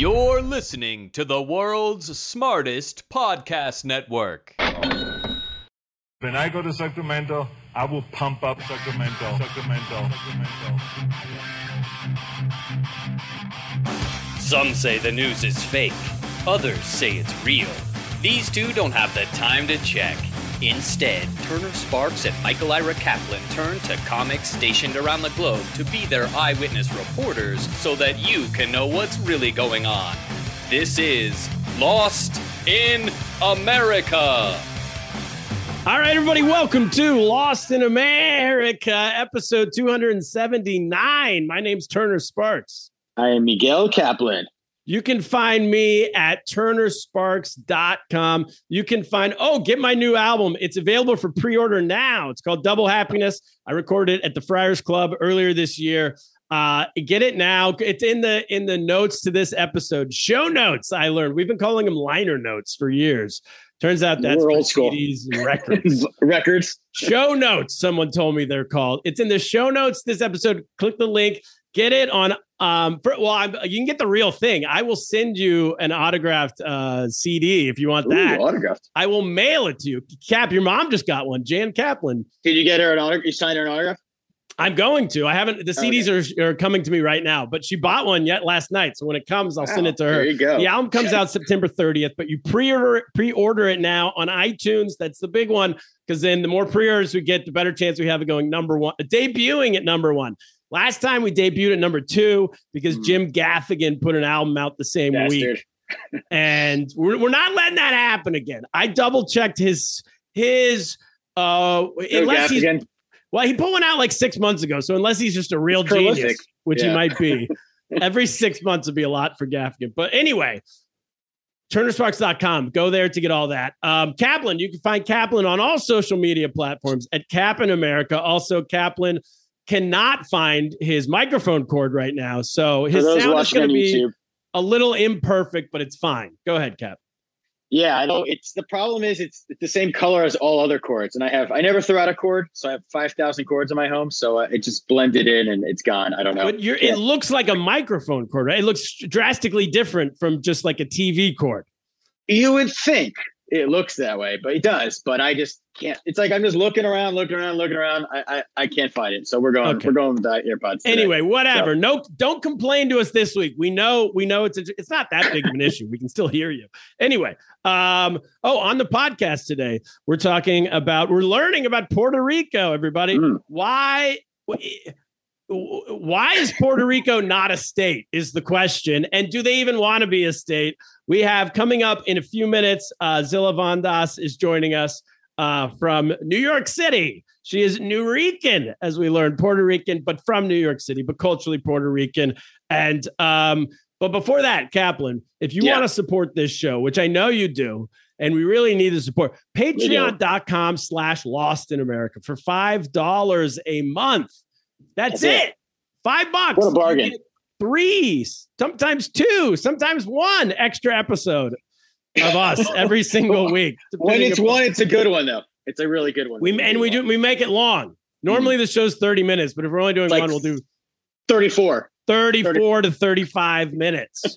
You're listening to the world's smartest podcast network. When I go to Sacramento, I will pump up Sacramento. Sacramento. Sacramento. Some say the news is fake, others say it's real. These two don't have the time to check. Instead, Turner Sparks and Michael Ira Kaplan turn to comics stationed around the globe to be their eyewitness reporters so that you can know what's really going on. This is Lost in America. All right, everybody, welcome to Lost in America, episode 279. My name's Turner Sparks. I am Miguel Kaplan. You can find me at turnersparks.com. You can find, oh, get my new album. It's available for pre order now. It's called Double Happiness. I recorded it at the Friars Club earlier this year. Uh, get it now. It's in the in the notes to this episode. Show notes. I learned we've been calling them liner notes for years. Turns out that's We're old school. CDs and records. Records. show notes. Someone told me they're called. It's in the show notes. This episode. Click the link. Get it on. Um. For, well, I'm, you can get the real thing. I will send you an autographed uh, CD if you want that. Autographed. I will mail it to you. Cap, your mom just got one. Jan Kaplan. Did you get her an autograph? You signed her an autograph? I'm going to. I haven't. The CDs are, are coming to me right now, but she bought one yet last night. So when it comes, I'll send it to her. There you go. The album comes out September 30th, but you pre-order pre-order it now on iTunes. That's the big one because then the more pre-orders we get, the better chance we have of going number one, debuting at number one. Last time we debuted at number two because Mhm. Jim Gaffigan put an album out the same Bastard. week, and we're, we're not letting that happen again. I double checked his his uh unless he's well, he put one out like six months ago. So unless he's just a real Prolific. genius, which he might be, every six months would be a lot for Gaffigan. But anyway, turnersparks.com. Go there to get all that. Um, Kaplan, you can find Kaplan on all social media platforms at Cap in America. Also, Kaplan cannot find his microphone cord right now. So his sound is going to be YouTube. a little imperfect, but it's fine. Go ahead, Cap. Yeah, I know. It's the problem is it's the same color as all other cords, and I have I never throw out a cord, so I have five thousand cords in my home, so uh, it just blended in and it's gone. I don't know. But you're, Yeah. it looks like a microphone cord, right? It looks drastically different from just like a TV cord. You would think it looks that way, but it does. But I just can't. It's like I'm just looking around, looking around, looking around. I I, I can't find it, so we're going Okay. we're going with that earpods. today. Anyway, whatever. No, don't complain to us this week. We know, we know it's a, it's not that big of an issue. We can still hear you. Anyway, um, oh, on the podcast today, we're talking about we're learning about Puerto Rico. Everybody, Mm. why? Why is Puerto Rico not a state? Is the question. And do they even want to be a state? We have coming up in a few minutes. Uh, Zilla Vondas is joining us uh, from New York City. She is New Rican, as we learned, Puerto Rican, but from New York City, but culturally Puerto Rican. And um, but before that, Kaplan, if you Yeah. want to support this show, which I know you do, and we really need the support, patreon.com slash lost in America for five dollars a month. That's, That's it. it. Five bucks. What a bargain. Three, sometimes two, sometimes one extra episode of us every single week. when it's upon- one, it's a good one though. It's a really good one. we and we do we make it long. Normally the show's 30 minutes, but if we're only doing Like one, we'll do 34. 34 to 35 minutes.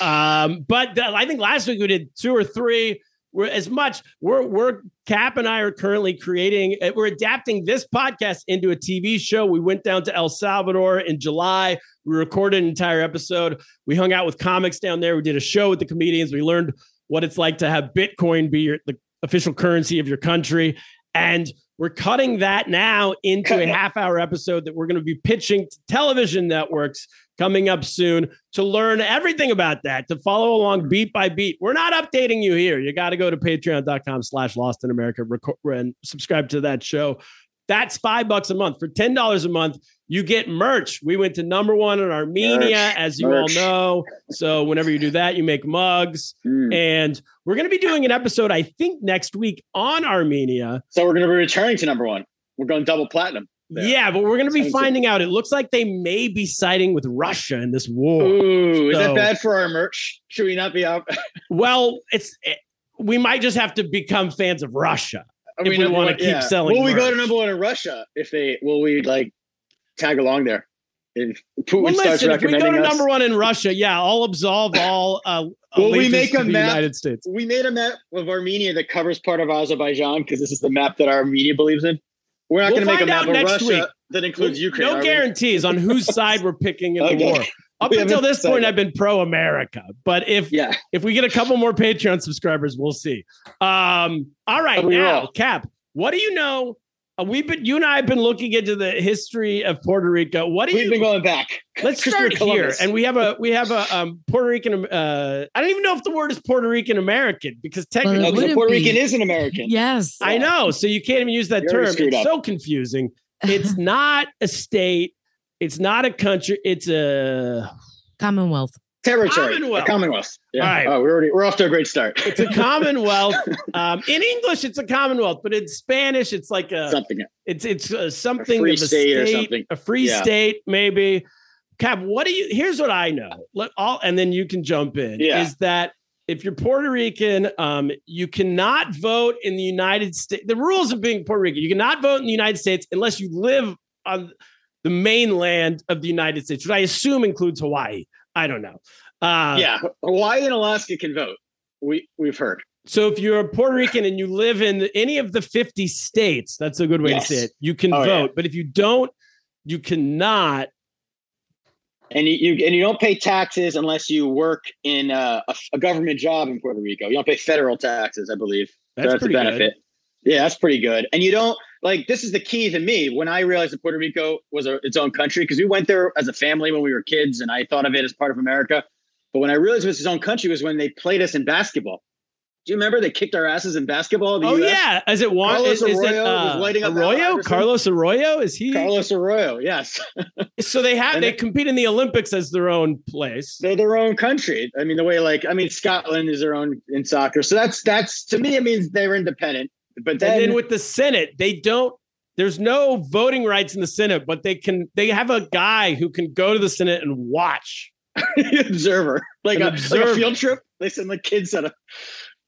um, but th- I think last week we did two or three. We're as much. We're we're Cap and I are currently creating. uh, We're adapting this podcast into a TV show. We went down to El Salvador in July. We recorded an entire episode. We hung out with comics down there. We did a show with the comedians. We learned what it's like to have Bitcoin be your the official currency of your country. And we're cutting that now into a half hour episode that we're going to be pitching to television networks coming up soon to learn everything about that, to follow along beat by beat. We're not updating you here. You got to go to patreon.com slash lost in America record, and subscribe to that show. That's five bucks a month. For $10 a month, you get merch. We went to number one in Armenia, Merch, as you merch. all know. So whenever you do that, you make mugs. Mm. And we're going to be doing an episode, I think, next week on Armenia. So we're going to be returning to number one. We're going double platinum. There. Yeah, but we're going to be finding out. It looks like they may be siding with Russia in this war. Ooh, is that bad for our merch? Should we not be out? Well, it's it, we might just have to become fans of Russia. Are If we wanna one? keep selling Will we go to number one in Russia? If they will, we like tag along there. If Putin Well, starts listen, if we go to us, number one in Russia, yeah, I'll absolve all. Uh, Will we make a map? United States? we made a map of Armenia that covers part of Azerbaijan because this is the map that Armenia believes in. We're not We'll going to make a map of Russia week. that includes Ukraine. No are we? guarantees on whose side we're picking in the war. Up We until this point. I've been pro America, but if Yeah, if we get a couple more Patreon subscribers, we'll see. Um, all right, now? Cap, what do you know? Uh, we've been you and I have been looking into the history of Puerto Rico. What do we've you? been going back. let's Christopher start here, and we have a we have a um, Puerto Rican. Uh, I don't even know if the word is Puerto Rican American because technically, No, 'cause wouldn't Puerto be. Rican is an American. Yes. I know. So you can't even use that You already term. It's up. so confusing. It's not a state. It's not a country. It's a Commonwealth. Territory. Commonwealth. Commonwealth. Yeah. All right. Oh, we're already we're off to a great start. it's a commonwealth. Um, in English, it's a commonwealth, but in Spanish, it's like a Something. it's it's uh, something free of a state or something. a free Yeah. state, maybe. Cap, what do you? Here's what I know. Let all, and then you can jump in. Yeah. Is that if you're Puerto Rican, um, you cannot vote in the United States. The rules of being Puerto Rican: you cannot vote in the United States unless you live on the mainland of the United States, which I assume includes Hawaii. I don't know. Uh, yeah, Hawaii and Alaska can vote. We we've heard. So if you're a Puerto Rican and you live in any of the 50 states, that's a good way Yes. to say it. You can Oh, vote, yeah. but if you don't, you cannot. And you, you and you don't pay taxes unless you work in uh, a, a government job in Puerto Rico. You don't pay federal taxes, I believe. So That's, that's a pretty Good. Yeah, that's pretty good. And you don't like this is the key to me when I realized that Puerto Rico was a, its own country because we went there as a family when we were kids, and I thought of it as part of America. But when I realized it was its own country was when they played us in basketball. Do you remember they kicked our asses in basketball? in. Oh US? yeah, as it one? Carlos Is, is it Arroyo was uh, lighting up Arroyo? Carlos Arroyo? Is he? Carlos Arroyo. Yes, So they have they they- compete in the Olympics as their own place. they're their own country. I mean, the way like I mean, Scotland is their own in soccer. So that's that's to me it means they're independent. But then, and then with the Senate, they don't. There's no voting rights in the Senate, but they can. They have a guy who can go to the Senate and watch. observer, like a, like a field trip. They send the kids at a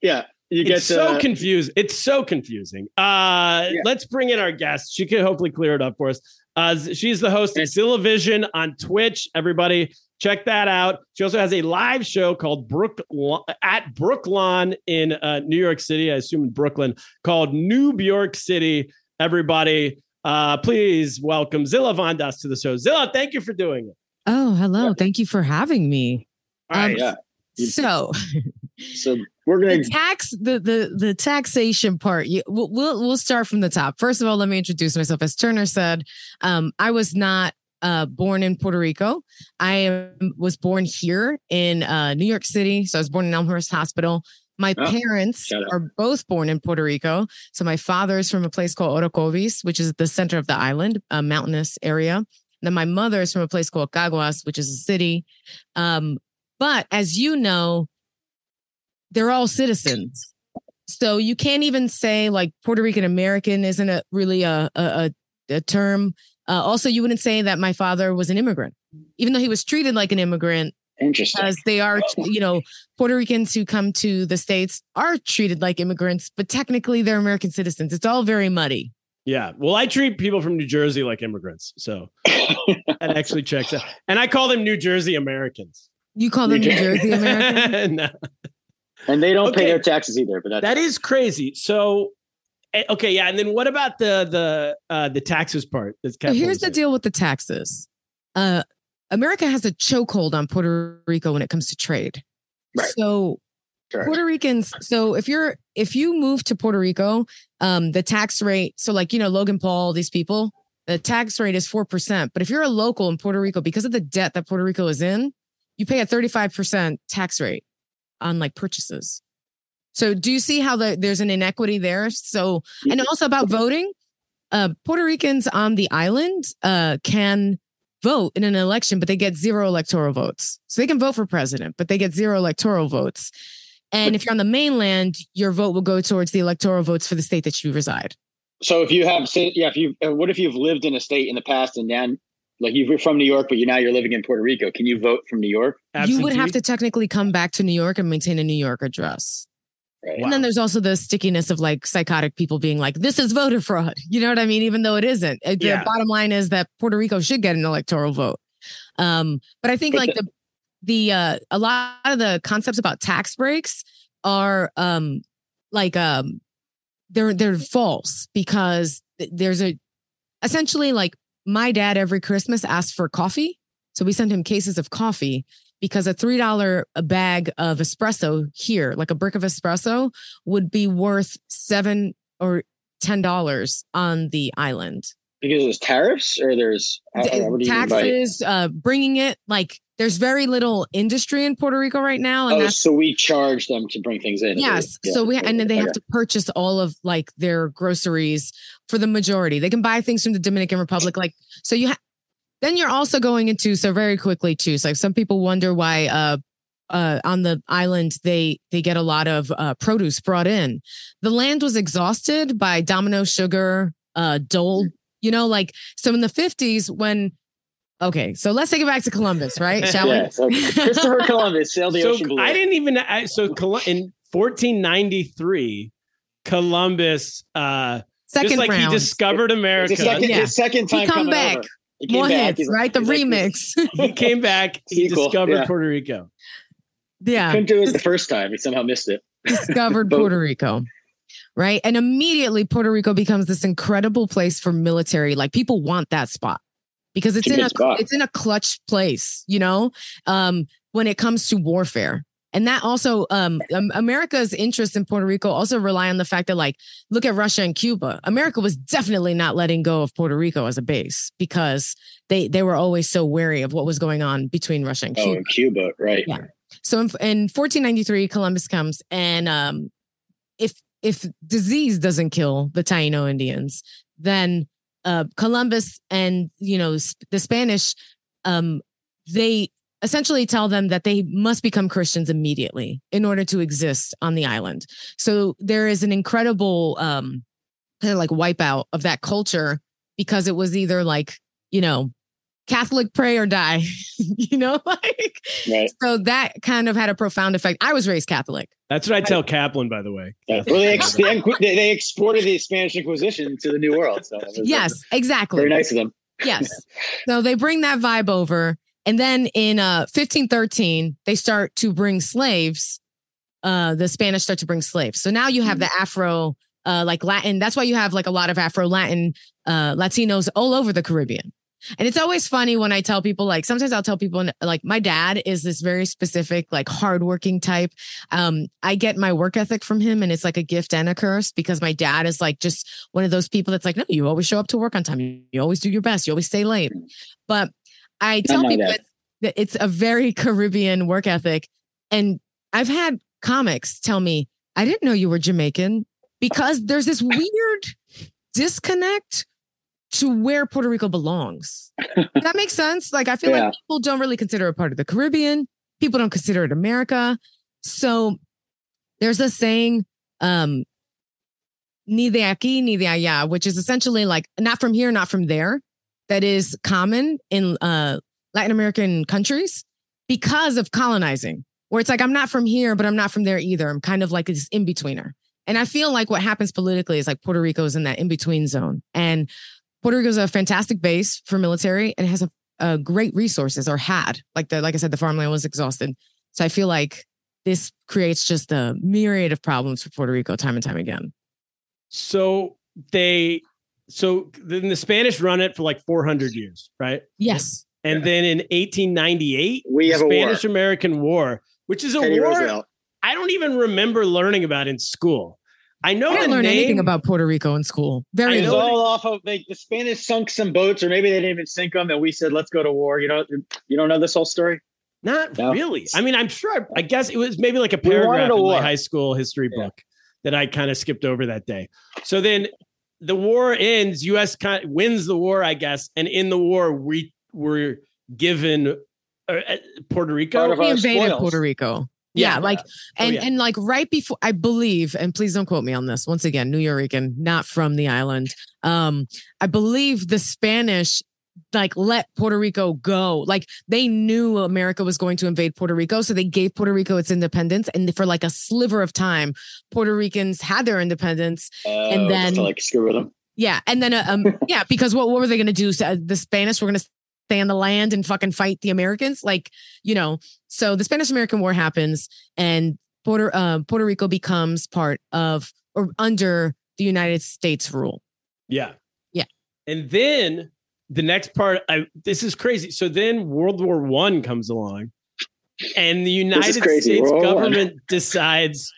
yeah. You get it's so uh, confusing. It's so confusing. Uh, Yeah. Let's bring in our guest. She could hopefully clear it up for us. Uh, she's the host of And- Zilla Vision on Twitch. Everybody, check that out. She also has a live show called Brook at Brooklyn in uh, New York City. I assume in Brooklyn, called New York City. Everybody, uh, please welcome Zilla Von Das to the show. Zilla, thank you for doing it. Oh, hello. Thank you for having me. All right. Um, yeah. So So we're gonna tax the the the taxation part you, we'll, we'll we'll start from the top first of all let me introduce myself as turner said um i was not uh born in puerto rico i am, was born here in uh new york city so i was born in elmhurst hospital my Oh, parents are both born in Puerto Rico. So my father is from a place called Orocovis, which is the center of the island, a mountainous area. Then my mother is from a place called Caguas, which is a city. Um, but as you know, they're all citizens. So you can't even say like Puerto Rican American isn't a really a, a, a term. Uh, also, you wouldn't say that my father was an immigrant, even though he was treated like an immigrant, interesting. as they are. You know, Puerto Ricans who come to the states are treated like immigrants, but technically they're American citizens. It's all very muddy. Yeah. Well, I treat people from New Jersey like immigrants. So that actually checks out. And I call them New Jersey Americans. You call them New Jersey Americans? No. And they don't Okay. pay their taxes either. But that's That is crazy. So okay, yeah. And then what about the the uh the taxes part? That's So here's the deal with the taxes. Uh, America has a chokehold on Puerto Rico when it comes to trade. Right. So correct. Puerto Ricans. So if you're if you move to Puerto Rico, um, the tax rate. So like you know Logan Paul, these people, the tax rate is four percent. But if you're a local in Puerto Rico, because of the debt that Puerto Rico is in, you pay a thirty five percent tax rate on like purchases. So do you see how the, there's an inequity there? So and also about voting, uh, Puerto Ricans on the island uh, can vote in an election, but they get zero electoral votes. So they can vote for president, but they get zero electoral votes. And if you're on the mainland, your vote will go towards the electoral votes for the state that you reside. So if you have, say, yeah, if you, uh, what if you've lived in a state in the past and then, like you're from New York, but you now you're living in Puerto Rico? Can you vote from New York? You would have to technically come back to New York and maintain a New York address. Right. And then there's also the stickiness of like psychotic people being like, this is voter fraud. You know what I mean? Even though it isn't. The Yeah. bottom line is that Puerto Rico should get an electoral vote. Um, but I think like the- the the uh a lot of the concepts about tax breaks are um like um they're they're false because there's a essentially like my dad every Christmas asked for coffee. So we sent him cases of coffee because a three dollar a bag of espresso here, like a brick of espresso, would be worth seven or ten dollars on the island. Because there's tariffs or there's how- D- what do you mean by- Taxes, uh, bringing it like there's very little industry in Puerto Rico right now, and Oh, so we charge them to bring things in. Yes. Yeah. So we and then they have Okay. to purchase all of like their groceries for the majority. They can buy things from the Dominican Republic. Like so you ha- then you're also going into so very quickly too. So like some people wonder why uh uh on the island they they get a lot of uh produce brought in. The land was exhausted by Domino Sugar, uh Dole, you know, like so in the 50s when okay, so let's take it back to Columbus, right? Shall Yeah, we? so Christopher Columbus sailed the so ocean blue. I didn't even I, so Col- in 1493 Columbus uh Second just like round. he discovered America It's second, Yeah. his second time He come coming back. over. He came More back. hits, He's like- right? The he's like, remix. he came back he Sequel, discovered yeah. Puerto Rico yeah. Couldn't do it the first time. He somehow missed it. discovered Boat. Puerto Rico. Right. And immediately Puerto Rico becomes this incredible place for military. Like people want that spot because it's It's in a spot. it's in a clutch place, you know, um, when it comes to warfare. And that also um, America's interest in Puerto Rico also rely on the fact that like look at Russia and Cuba. America was definitely not letting go of Puerto Rico as a base because they they were always so wary of what was going on between Russia and Oh, Cuba. in Cuba, right? Yeah. So in, in 1493, Columbus comes, and um, if if disease doesn't kill the Taino Indians, then uh, Columbus and you know the Spanish, um, they essentially tell them that they must become Christians immediately in order to exist on the island. So there is an incredible um, kind of like wipeout of that culture because it was either like you know Catholic pray or die, you know, like Right. so that kind of had a profound effect. I was raised Catholic. that's what I tell Kaplan by the way Yeah. Well, they, ex- they, they they exported the Spanish Inquisition to the New World. So it was, Yes, exactly. very nice of them. Yes. So they bring that vibe over. And then in uh 1513, they start to bring slaves. Uh the Spanish start to bring slaves. So now you have the Afro uh like Latin. That's why you have like a lot of Afro Latin uh Latinos all over the Caribbean. And it's always funny when I tell people, like, sometimes I'll tell people, like, my dad is this very specific, like, hardworking type. Um, I get my work ethic from him, and it's like a gift and a curse because my dad is like just one of those people that's like, no, you always show up to work on time. You always do your best. You always stay late. But I tell people that, that it's a very Caribbean work ethic. And I've had comics tell me, I didn't know you were Jamaican because there's this weird disconnect to where Puerto Rico belongs. That makes sense? Like I feel Yeah. like people don't really consider it part of the Caribbean. People don't consider it America. So there's a saying, um, ni de aquí, ni de allá, which is essentially like not from here, not from there, that is common in uh, Latin American countries because of colonizing, where it's like, I'm not from here, but I'm not from there either. I'm kind of like this in betweener. And I feel like what happens politically is like Puerto Rico is in that in between zone. And Puerto Rico is a fantastic base for military and has a, a great resources or had. Like the like I said, the farmland was exhausted. So I feel like this creates just a myriad of problems for Puerto Rico time and time again. So they so then the Spanish run it for like 400 years, right? Yes. And then in 1898, We have a war. Spanish American War, which is a Teddy war Roosevelt. I don't even remember learning about in school. I know I didn't learn name, anything about Puerto Rico in school. Very I It was little. all off of like the Spanish sunk some boats, or maybe they didn't even sink them, and we said, "Let's go to war." You know, you don't know this whole story. Not No. really. I mean, I'm sure. I guess it was maybe like a We wanted paragraph a in my high school history Yeah. book that I kind of skipped over that day. So then the war ends. U.S. kind wins the war, I guess, and in the war we were given uh, uh, Puerto Rico. We invaded spoils. Puerto Rico. Yeah. Yeah, like Oh, and yeah. and like right before I believe, and please don't quote me on this. Once again, New Yorican, not from the island. Um, I believe the Spanish like let Puerto Rico go. Like they knew America was going to invade Puerto Rico, so they gave Puerto Rico its independence. And for like a sliver of time, Puerto Ricans had their independence. Uh, just then- to, like screw with them. Yeah, and then uh, um, yeah, because what what were they going to do? So, uh, the Spanish were going to stay on the land and fucking fight the Americans, like you know. So the Spanish American War happens, and Puerto uh, Puerto Rico becomes part of or under the United States rule. Yeah. Yeah. And then the next part, I, this is crazy. So then World War One comes along, and the United. States World government decides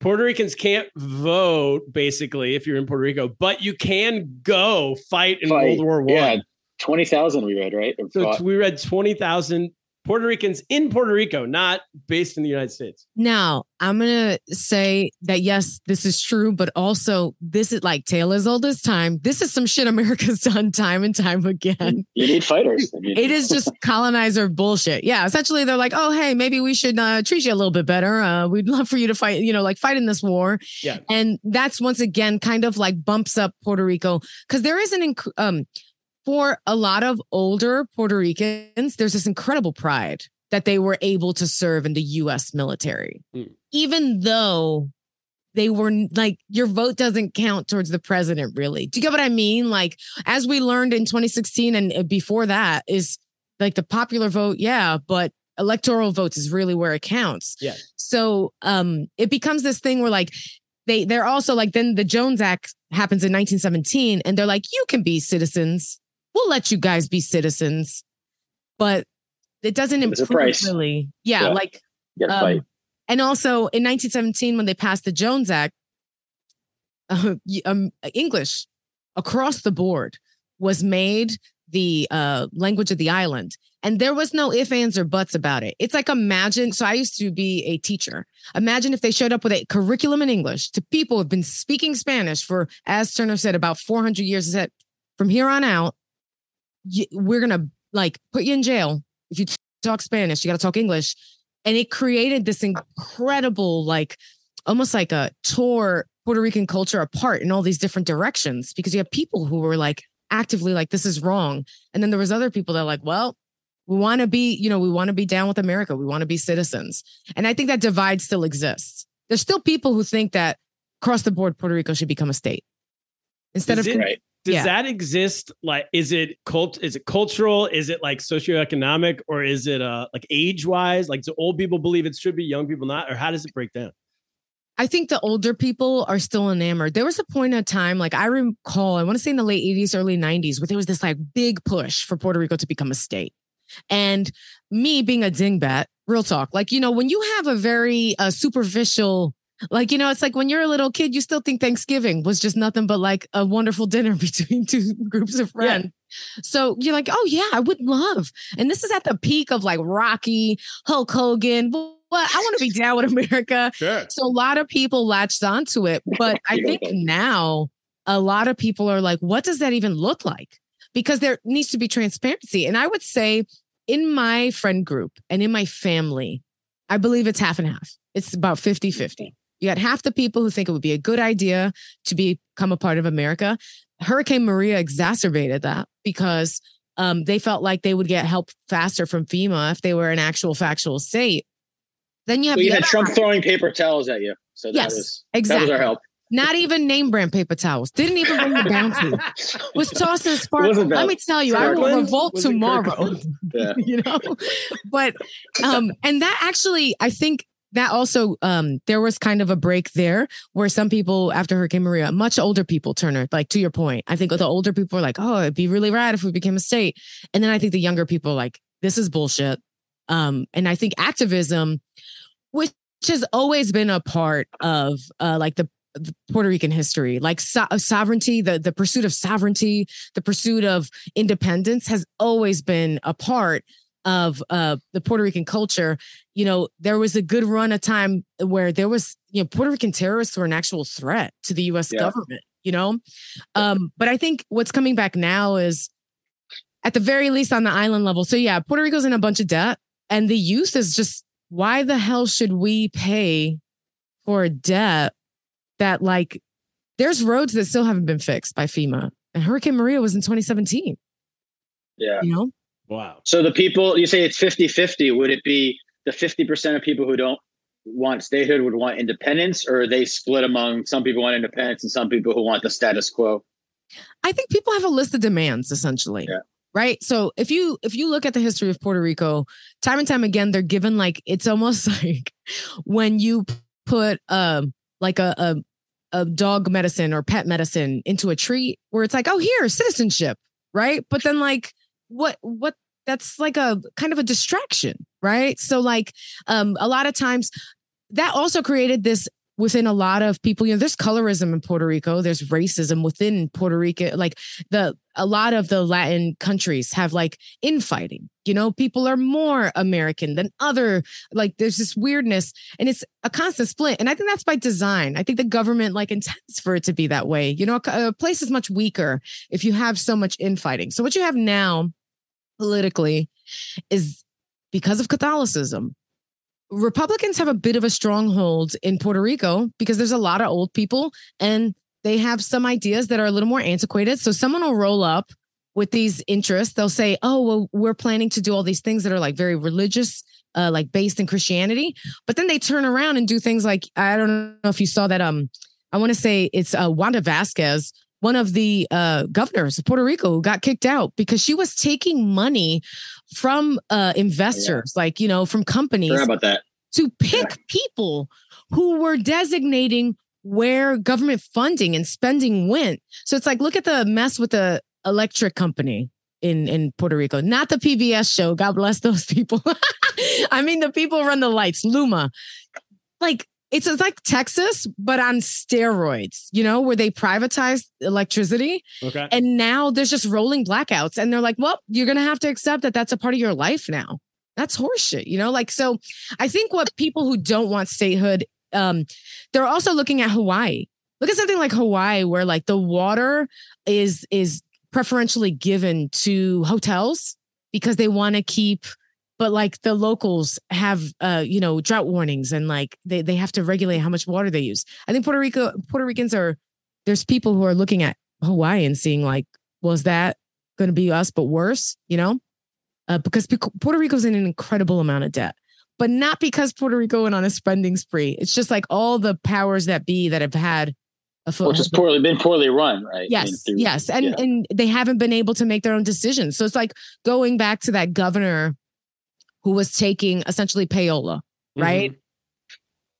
Puerto Ricans can't vote, basically, if you're in Puerto Rico, but you can go fight in Fight. World War One. Yeah, twenty thousand we read right. Or So fought. we read twenty thousand Puerto Ricans in Puerto Rico, not based in the United States. Now I'm gonna say that yes, this is true, but also this is like tale as old as time. This is some shit America's done time and time again. you need fighters. I mean, It is just colonizer bullshit. Yeah, essentially they're like, oh hey, maybe we should uh, treat you a little bit better. Uh, we'd love for you to fight, you know, like fight in this war. Yeah. and that's once again kind of like bumps up Puerto Rico because there is an inc- um for a lot of older Puerto Ricans, there's this incredible pride that they were able to serve in the U.S. military, Mm. even though they were like your vote doesn't count towards the president really do you get what i mean like as we learned in 2016 and uh, before that is like the popular vote yeah but electoral votes is really where it counts Yeah. so um it becomes this thing where like they they're also like then the jones act happens in 1917 and they're like you can be citizens we'll let you guys be citizens but it doesn't There's improve really yeah, Yeah. like um, fight. and also in 1917, when they passed the Jones Act, uh, um, English across the board was made the uh, language of the island. And there was no ifs, ands, or buts about it. It's like imagine. So I used to be a teacher. Imagine if they showed up with a curriculum in English to people who've been speaking Spanish for, as Turner said, about 400 years. Said from here on out, we're gonna like put you in jail. If you talk Spanish. You got to talk English. And it created this incredible like almost like a tore puerto rican culture apart in all these different directions because you have people who were like actively like this is wrong. And then there was other people that are like well we want to be you know we want to be down with america. We want to be citizens. And i think that divide still exists. There's still people who think that across the board puerto rico should become a state. Instead Is of it- Right. Does Yeah. that exist? Like, is it cult? Is it cultural? Is it like socioeconomic, or is it uh like age wise? Like, do old people believe it should be, young people not, or how does it break down? I think the older people are still enamored. There was a point in time, like I recall, I want to say in the late 80s, early 90s, where there was this like big push for Puerto Rico to become a state. And me being a dingbat, real talk, like, you know, when you have a very uh, superficial, like, you know, it's like when you're a little kid, you still think Thanksgiving was just nothing but like a wonderful dinner between two groups of friends. So you're like, oh, yeah, I would love. And this is at the peak of like Rocky, Hulk Hogan. Well, I want to be down with America. Sure. So a lot of people latched onto it. But I think now a lot of people are like, what does that even look like? Because there needs to be transparency. And I would say in my friend group and in my family, I believe it's half and half. It's about 50 50. You got half the people who think it would be a good idea to become a part of America. Hurricane Maria exacerbated that because um, they felt like they would get help faster from FEMA if they were an actual factual state. Then you have Well, you had Trump half- throwing paper towels at you. So that Yes, was exactly. that was our help. Not even name brand paper towels. Didn't even bring the bounty. Was tossing sparkle. Let me tell you, I will revolt tomorrow. Yeah. you know but um and that actually i think that also um there was kind of a break there where some people after hurricane maria much older people turner like to your point i think the older people were like oh it'd be really rad if we became a state. And then i think the younger people are like this is bullshit. Um and i think activism which has always been a part of uh like the the Puerto Rican history, like so- sovereignty, the, the pursuit of sovereignty, the pursuit of independence has always been a part of uh, the Puerto Rican culture. You know, there was a good run of time where there was, you know, Puerto Rican terrorists were an actual threat to the US Yeah. government, you know? Um, but I think what's coming back now is at the very least on the island level. So yeah, Puerto Rico's in a bunch of debt and the youth is just, why the hell should we pay for a debt that like there's roads that still haven't been fixed by FEMA and Hurricane Maria was in 2017, Yeah. you know? Wow. So the people you say it's 50-50, would it be the 50% of people who don't want statehood would want independence, or are they split among some people want independence and some people who want the status quo? I think people have a list of demands essentially. Yeah. Right. So if you if you look at the history of Puerto Rico, time and time again, they're given like it's almost like when you put um like a, a a dog medicine or pet medicine into a treat where it's like, oh here, citizenship, right? But then like what what that's like a kind of a distraction, right? So like um a lot of times that also created this within a lot of people you know there's colorism in puerto rico there's racism within puerto rico like the a lot of the latin countries have like infighting you know? People are more american than other like there's this weirdness and it's a constant split and i think that's by design. I think the government like intends for it to be that way you know? A, a place is much weaker if you have so much infighting. So what you have now politically is because of catholicism Republicans have a bit of a stronghold in Puerto Rico because there's a lot of old people and they have some ideas that are a little more antiquated. So someone will roll up with these interests. They'll say, "Oh, well, we're planning to do all these things that are like very religious, uh, like based in Christianity." But then they turn around and do things like I don't know if you saw that. Um, I want to say it's uh, Wanda Vasquez, one of the uh, governors of Puerto Rico, who got kicked out because she was taking money from uh, investors, like you know, from companies about that. to pick people who were designating where government funding and spending went. So it's like, look at the mess with the electric company in, in Puerto Rico, not the PBS show. God bless those people. I mean, the people run the lights, Luma. Like, it's, it's like Texas, but on steroids, you know, where they privatized electricity. Okay. And now there's just rolling blackouts. And they're like, well, you're going to have to accept that that's a part of your life now. That's horseshit, you know? Like, so I think what people who don't want statehood, um, they're also looking at Hawaii. Look at something like Hawaii, where like the water is is preferentially given to hotels because they want to keep but like the locals have uh you know drought warnings and like they they have to regulate how much water they use i think puerto rico puerto ricans are there's people who are looking at hawaii and seeing like was that going to be us but worse you know uh, because Pu- puerto rico's in an incredible amount of debt but not because puerto rico went on a spending spree it's just like all the powers that be that have had a foot Which has poorly been poorly run, right? Yes, through- yes, and yeah. and they haven't been able to make their own decisions. So it's like going back to that governor who was taking essentially payola, mm-hmm. right?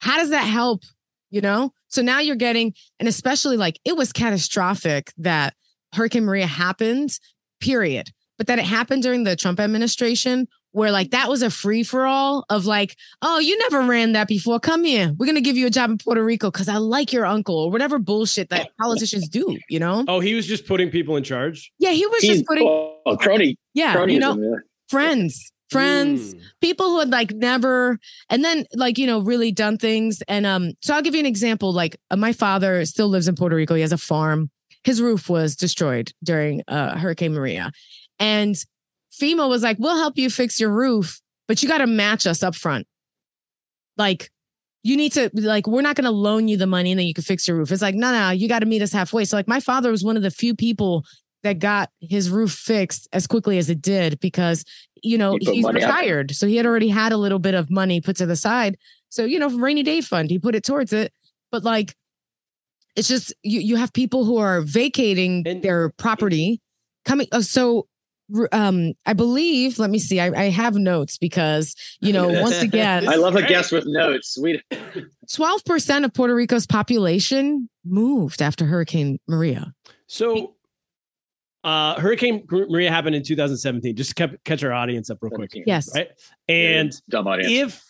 How does that help? You know, so now you're getting, and especially like it was catastrophic that Hurricane Maria happened, period. But that it happened during the Trump administration, where like that was a free for all of like, oh, you never ran that before. Come here. We're going to give you a job in Puerto Rico because I like your uncle or whatever bullshit that politicians do, you know? Oh, he was just putting people in charge. Yeah, he was He's- just putting, oh, crony, yeah, you know, yeah. friends, friends, Mm. people who had like never, and then like, you know, really done things. And um, so I'll give you an example. Like uh, my father still lives in Puerto Rico. He has a farm. His roof was destroyed during uh, Hurricane Maria. And FEMA was like, we'll help you fix your roof, but you got to match us up front. Like, you need to, like, we're not going to loan you the money and then you can fix your roof. It's like, no, no, you got to meet us halfway. So, like, my father was one of the few people that got his roof fixed as quickly as it did because, you know, He he's money out. retired. So he had already had a little bit of money put to the side. So, you know, from rainy day fund, he put it towards it. but like it's just you you have people who are vacating And- their property coming uh, so um i believe let me see i, I have notes because you know once again I love a Great. guest with notes. We 12% of puerto rico's population moved after hurricane maria So, uh, Hurricane Maria happened in 2017. Just kept, catch our audience up real quick. yes Right. And dumb audience. if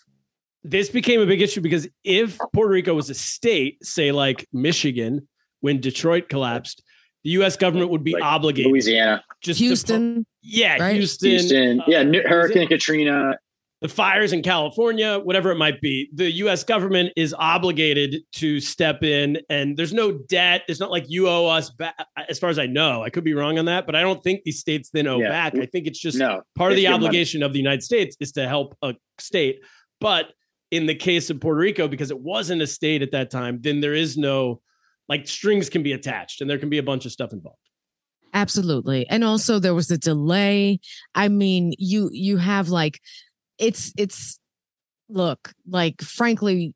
this became a big issue because if Puerto Rico was a state, say like Michigan, when Detroit collapsed, the U.S. government would be Like obligated Louisiana, just to pu- houston yeah, right? Houston, Houston, uh, yeah, New- Hurricane Katrina. The fires in California, whatever it might be, the US government is obligated to step in and there's no debt. It's not like you owe us back, as far as I know. I could be wrong on that, but I don't think these states then owe Yeah. back. I think it's just No, part of the your money. obligation of the United States is to help a state. But in the case of Puerto Rico, because it wasn't a state at that time, then there is no like strings can be attached and there can be a bunch of stuff involved. Absolutely. And also there was a delay. I mean, you you have like it's it's look, like frankly,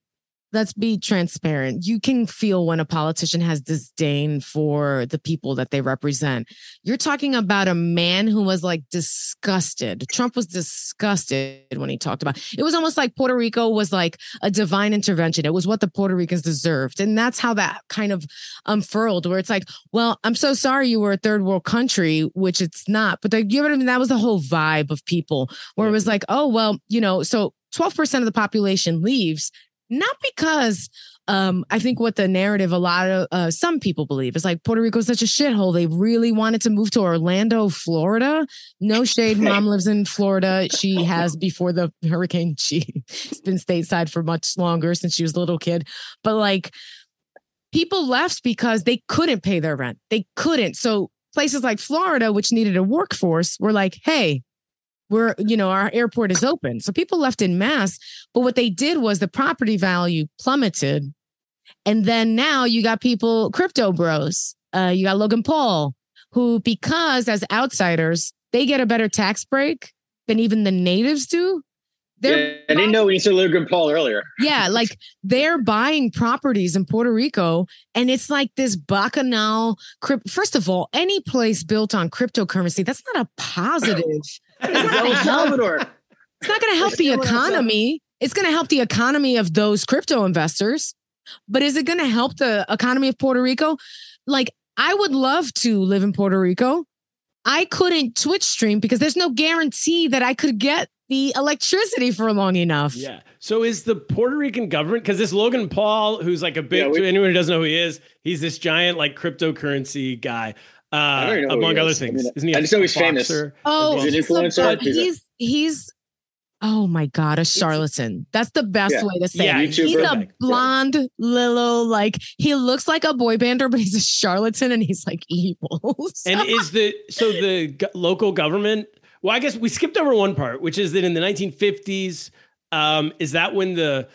let's be transparent. You can feel when a politician has disdain for the people that they represent. You're talking about a man who was like disgusted. Trump was disgusted when he talked about it was almost like Puerto Rico was like a divine intervention. It was what the Puerto Ricans deserved. And that's how that kind of unfurled, where it's like, well, I'm so sorry you were a third world country, which it's not. But the, you know what I mean? That was the whole vibe of people where it was mm-hmm. like, oh, well, you know, so 12% of the population leaves, not because um, I think what the narrative a lot of uh, some people believe is like Puerto Rico is such a shithole. They really wanted to move to Orlando, Florida. No shade. Mom lives in Florida. She has before the hurricane. She's been stateside for much longer since she was a little kid. But like people left because they couldn't pay their rent. They couldn't. So places like Florida, which needed a workforce, were like, hey, we're, you know, our airport is open. So people left in mass. But what they did was the property value plummeted. And then now you got people, crypto bros, uh, you got Logan Paul, who, because as outsiders, they get a better tax break than even the natives do. They're Yeah, I didn't know when you said Logan Paul earlier. yeah, like they're buying properties in Puerto Rico, and it's like this bacchanal. First of all, any place built on cryptocurrency, that's not a positive. It's not El gonna help- Salvador. it's not going to help the Still in El Salvador. economy. It's going to help the economy of those crypto investors. But is it going to help the economy of Puerto Rico? Like, I would love to live in Puerto Rico. I couldn't Twitch stream because there's no guarantee that I could get the electricity for long enough. Yeah. So is the Puerto Rican government because this Logan Paul, who's like a big Yeah, we- to anyone who doesn't know who he is, he's this giant like cryptocurrency guy. I Uh, don't even know who among other is. I things, mean, isn't he? I a just know he's famous. Oh, He's an he's influencer? but He's he's he's oh my god, a charlatan. That's the best Yeah. way to say Yeah, it. He's a blonde little like he looks like a boy bander, but he's a charlatan and he's like evil. So- And is the so the go- local government? Well, I guess we skipped over one part, which is that in the 1950s, um, is that when the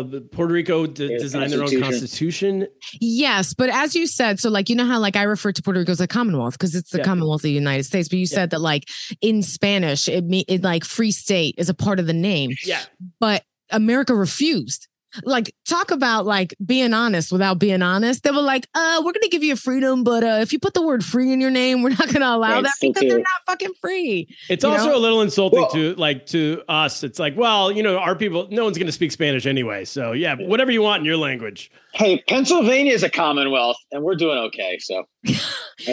uh, Puerto Rico d- Yeah, designed their own Constitution. constitution? yes, but as you said, so like you know how like I refer to Puerto Rico as a Commonwealth because it's the Yeah. Commonwealth of the United States, but you said that like in Spanish it me it like free state is a part of the name. Yeah. but America refused. Like, talk about like being honest without being honest. They were like, uh, we're gonna give you a freedom, but uh, if you put the word free in your name, we're not gonna allow Right, that so because they're not fucking free. It's You also know? a little insulting Well- to like to us. It's like, well, you know, our people, no one's going to speak Spanish anyway. So yeah, whatever you want in your language. Hey, Pennsylvania is a Commonwealth, and we're doing okay. So,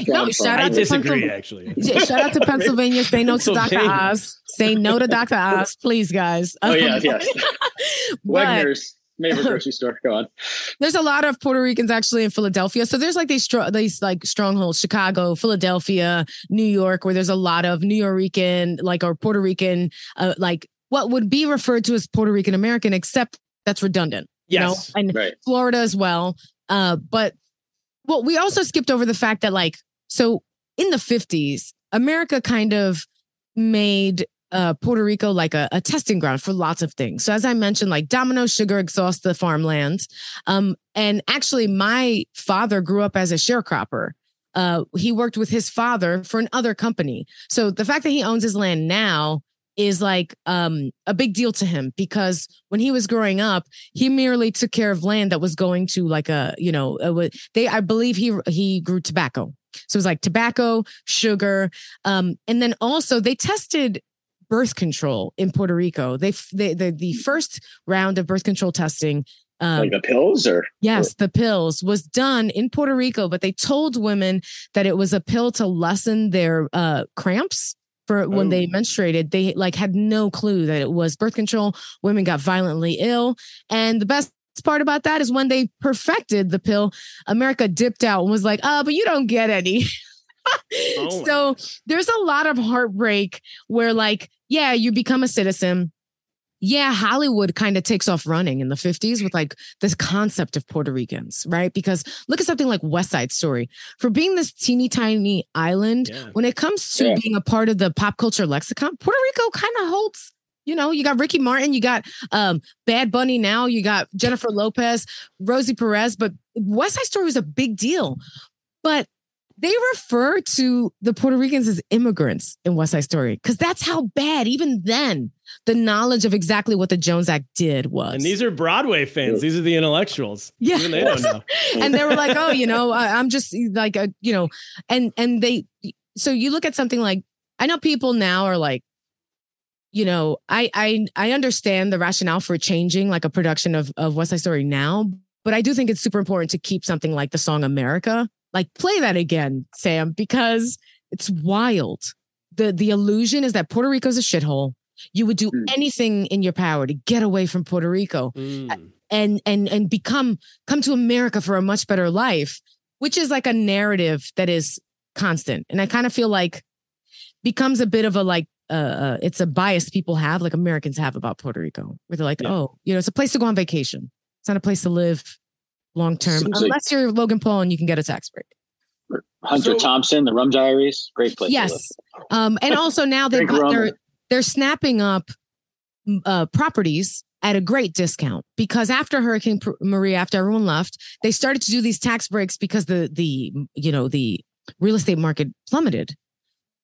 No, shout from. I out to disagree, Pennsylvania. actually. Yeah, Shout out to Pennsylvania. Say no to Dr. Oz. Say no to Dr. Oz, please, guys. Oh yeah, yes. but Wegmans neighbor grocery store. Go on. there's a lot of Puerto Ricans actually in Philadelphia. So there's like these str- these like strongholds, Chicago, Philadelphia, New York, where there's a lot of New Yorican, like or Puerto Rican, uh, like what would be referred to as Puerto Rican American, except that's redundant. You know? Yes. and Right. Florida as well. Uh, but well, we also skipped over the fact that like so in the 50s, America kind of made uh, Puerto Rico like a, a testing ground for lots of things. So as I mentioned, like Domino Sugar exhausts the farmland. Um, and actually, my father grew up as a sharecropper. Uh, he worked with his father for another company. So the fact that he owns his land now is like um a big deal to him because when he was growing up he merely took care of land that was going to like a you know a, they i believe he he grew tobacco so it was like tobacco sugar um and then also they tested birth control in puerto rico they f- they the, the first round of birth control testing um, like the pills or Yes, the pills was done in Puerto Rico, but they told women that it was a pill to lessen their uh, cramps for when they Oh. menstruated. They like had no clue that it was birth control. Women got violently ill, and the best part about that is when they perfected the pill, America dipped out and was like, "Uh, but you don't get any." Oh so there's a lot of heartbreak where, like, yeah, you become a citizen yeah, Hollywood kind of takes off running in the 50s with like this concept of Puerto Ricans, right? Because look at something like West Side Story. For being this teeny tiny island, Yeah. when it comes to Yeah. being a part of the pop culture lexicon, Puerto Rico kind of holds. You know, you got Ricky Martin, you got um, Bad Bunny now, you got Jennifer Lopez, Rosie Perez, but West Side Story was a big deal. But they refer to the Puerto Ricans as immigrants in West Side Story because that's how bad, even then, the knowledge of exactly what the Jones Act did was. And these are Broadway fans. These are the intellectuals. Yeah. Even they don't know. and they were like, oh, you know, I, I'm just like a, you know, and and they, so you look at something like, I know people now are like, you know, I I I understand the rationale for changing like a production of of West Side Story now, but I do think it's super important to keep something like the song America, like play that again, Sam, because it's wild. the The illusion is that Puerto Rico's a shithole. You would do Mm. anything in your power to get away from Puerto Rico Mm. and and and become come to America for a much better life, which is like a narrative that is constant. And I kind of feel like becomes a bit of a like uh, uh it's a bias people have like Americans have about Puerto Rico, where they're like, Yeah. oh, you know, it's a place to go on vacation. It's not a place to live long term, Seems like- unless you're Logan Paul and you can get a tax break. Hunter So- Thompson, the Rum Diaries, great place. Yes. Um, and also now they've Drink got rum. they're they're snapping up uh, properties at a great discount because after Hurricane Maria, after everyone left, they started to do these tax breaks because the the you know the real estate market plummeted.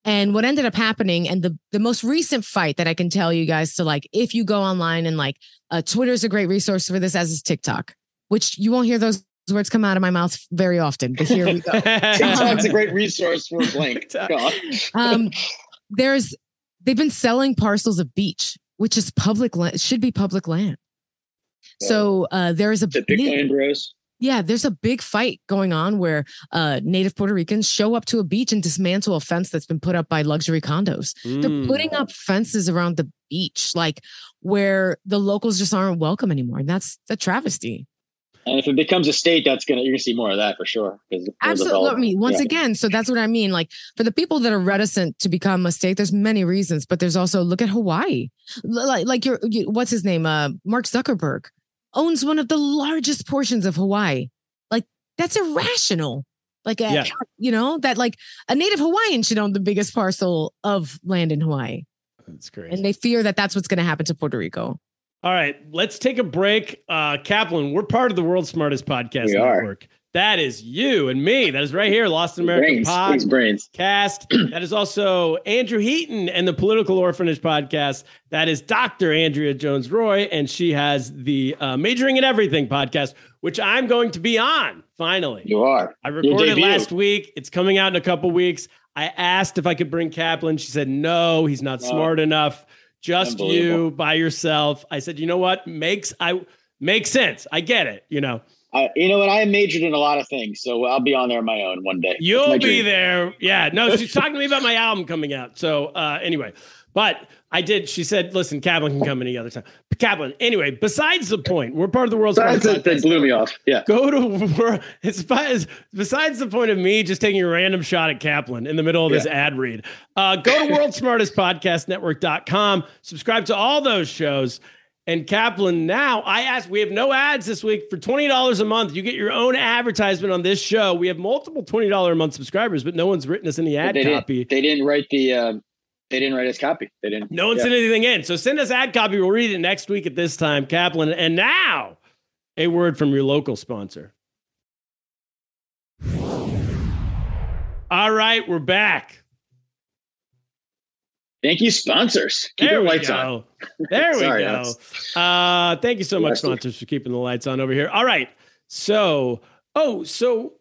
And what ended up happening, and the the most recent fight that I can tell you guys to like, if you go online and like, uh, Twitter's a great resource for this, as is TikTok, which you won't hear those words come out of my mouth very often. But here we go. TikTok's a great resource for blank. TikTok. Go on. um there's they've been selling parcels of beach which is public land should be public land so uh there's a The big big, land bros. yeah there's a big fight going on where uh native puerto ricans show up to a beach and dismantle a fence that's been put up by luxury condos they're Mm. putting up fences around the beach like where the locals just aren't welcome anymore and that's a travesty And if it becomes a state, that's gonna you're gonna see more of that for sure. 'cause it'll Absolutely. I develop. mean, once Yeah. again, so that's what I mean. Like for the people that are reticent to become a state, there's many reasons, but there's also look at Hawaii. Like, like your, you- what's his name? Uh, Mark Zuckerberg owns one of the largest portions of Hawaii. Like that's irrational. Like, a, Yeah. you know, that like a native Hawaiian should own the biggest parcel of land in Hawaii. That's great. And they fear that that's what's going to happen to Puerto Rico. All right, let's take a break. Uh, Kaplan, we're part of the world's smartest podcast We are. network. That is you and me. That is right here, Lost in America brains, Pod. brains. Cast. That is also Andrew Heaton and the Political Orphanage podcast. That is Dr. Andrea Jones Rooy, and she has the uh, Majoring in Everything podcast, which I'm going to be on finally. You are. I recorded last week. It's coming out in a couple weeks. I asked if I could bring Kaplan. She said no, he's not No. smart enough. Just you by yourself. I said, you know what? Makes I makes sense. I get it. You know, I, you know what? I majored in a lot of things, so I'll be on there on my own one day. You'll be dream. there. Yeah. No, she's talking to me about my album coming out. So uh, anyway, but I did. She said, listen, Kaplan can come any other time. Kaplan. Anyway, besides the point, we're part of the world's That's smartest it that blew me off. Yeah. go to it's besides, besides the point of me just taking a random shot at Kaplan in the middle of this ad read. Uh, go to worldsmartestpodcastnetwork.com, subscribe to all those shows. And Kaplan, now I asked, we have no ads this week for $20 a month. You get your own advertisement on this show. We have multiple $20 a month subscribers, but no one's written us any ad they copy. Didn't, they didn't write the. Um, they didn't write us copy. They didn't. No one yeah. sent anything in. So send us ad copy. We'll read it next week at this time, Kaplan. And now, a word from your local sponsor. All right, we're back. Thank you, sponsors. Keep there we lights go. on. There we Sorry, go. Uh, thank you so much, sponsors, for keeping the lights on over here. All right. So, oh, so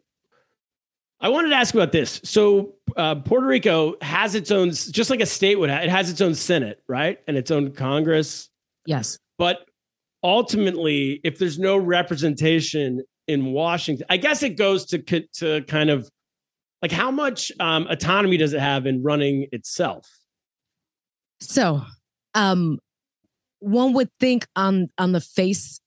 I wanted to ask about this. So, uh, Puerto Rico has its own, just like a state would have, it has its own Senate, right? And its own Congress. Yes. But ultimately, if there's no representation in Washington, I guess it goes to to kind of like how much um, autonomy does it have in running itself? So, um, one would think on on the face,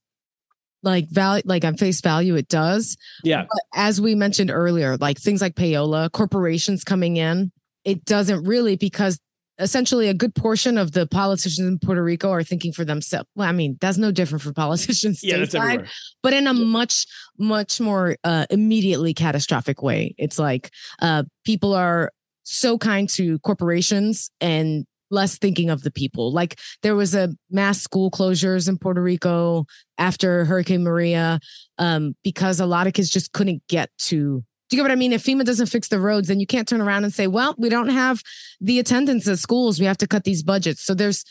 like value, like on face value, it does. Yeah. But as we mentioned earlier, like things like payola, corporations coming in, it doesn't really because essentially a good portion of the politicians in Puerto Rico are thinking for themselves. Well, I mean, that's no different for politicians Yeah, that's stateside, everywhere. but in a much, much more uh, immediately catastrophic way. It's like uh, people are so kind to corporations and less thinking of the people. Like there was a mass school closures in Puerto Rico after Hurricane Maria um, because a lot of kids just couldn't get to. Do you get what I mean? If FEMA doesn't fix the roads, then you can't turn around and say, "Well, we don't have the attendance at schools. We have to cut these budgets." So there's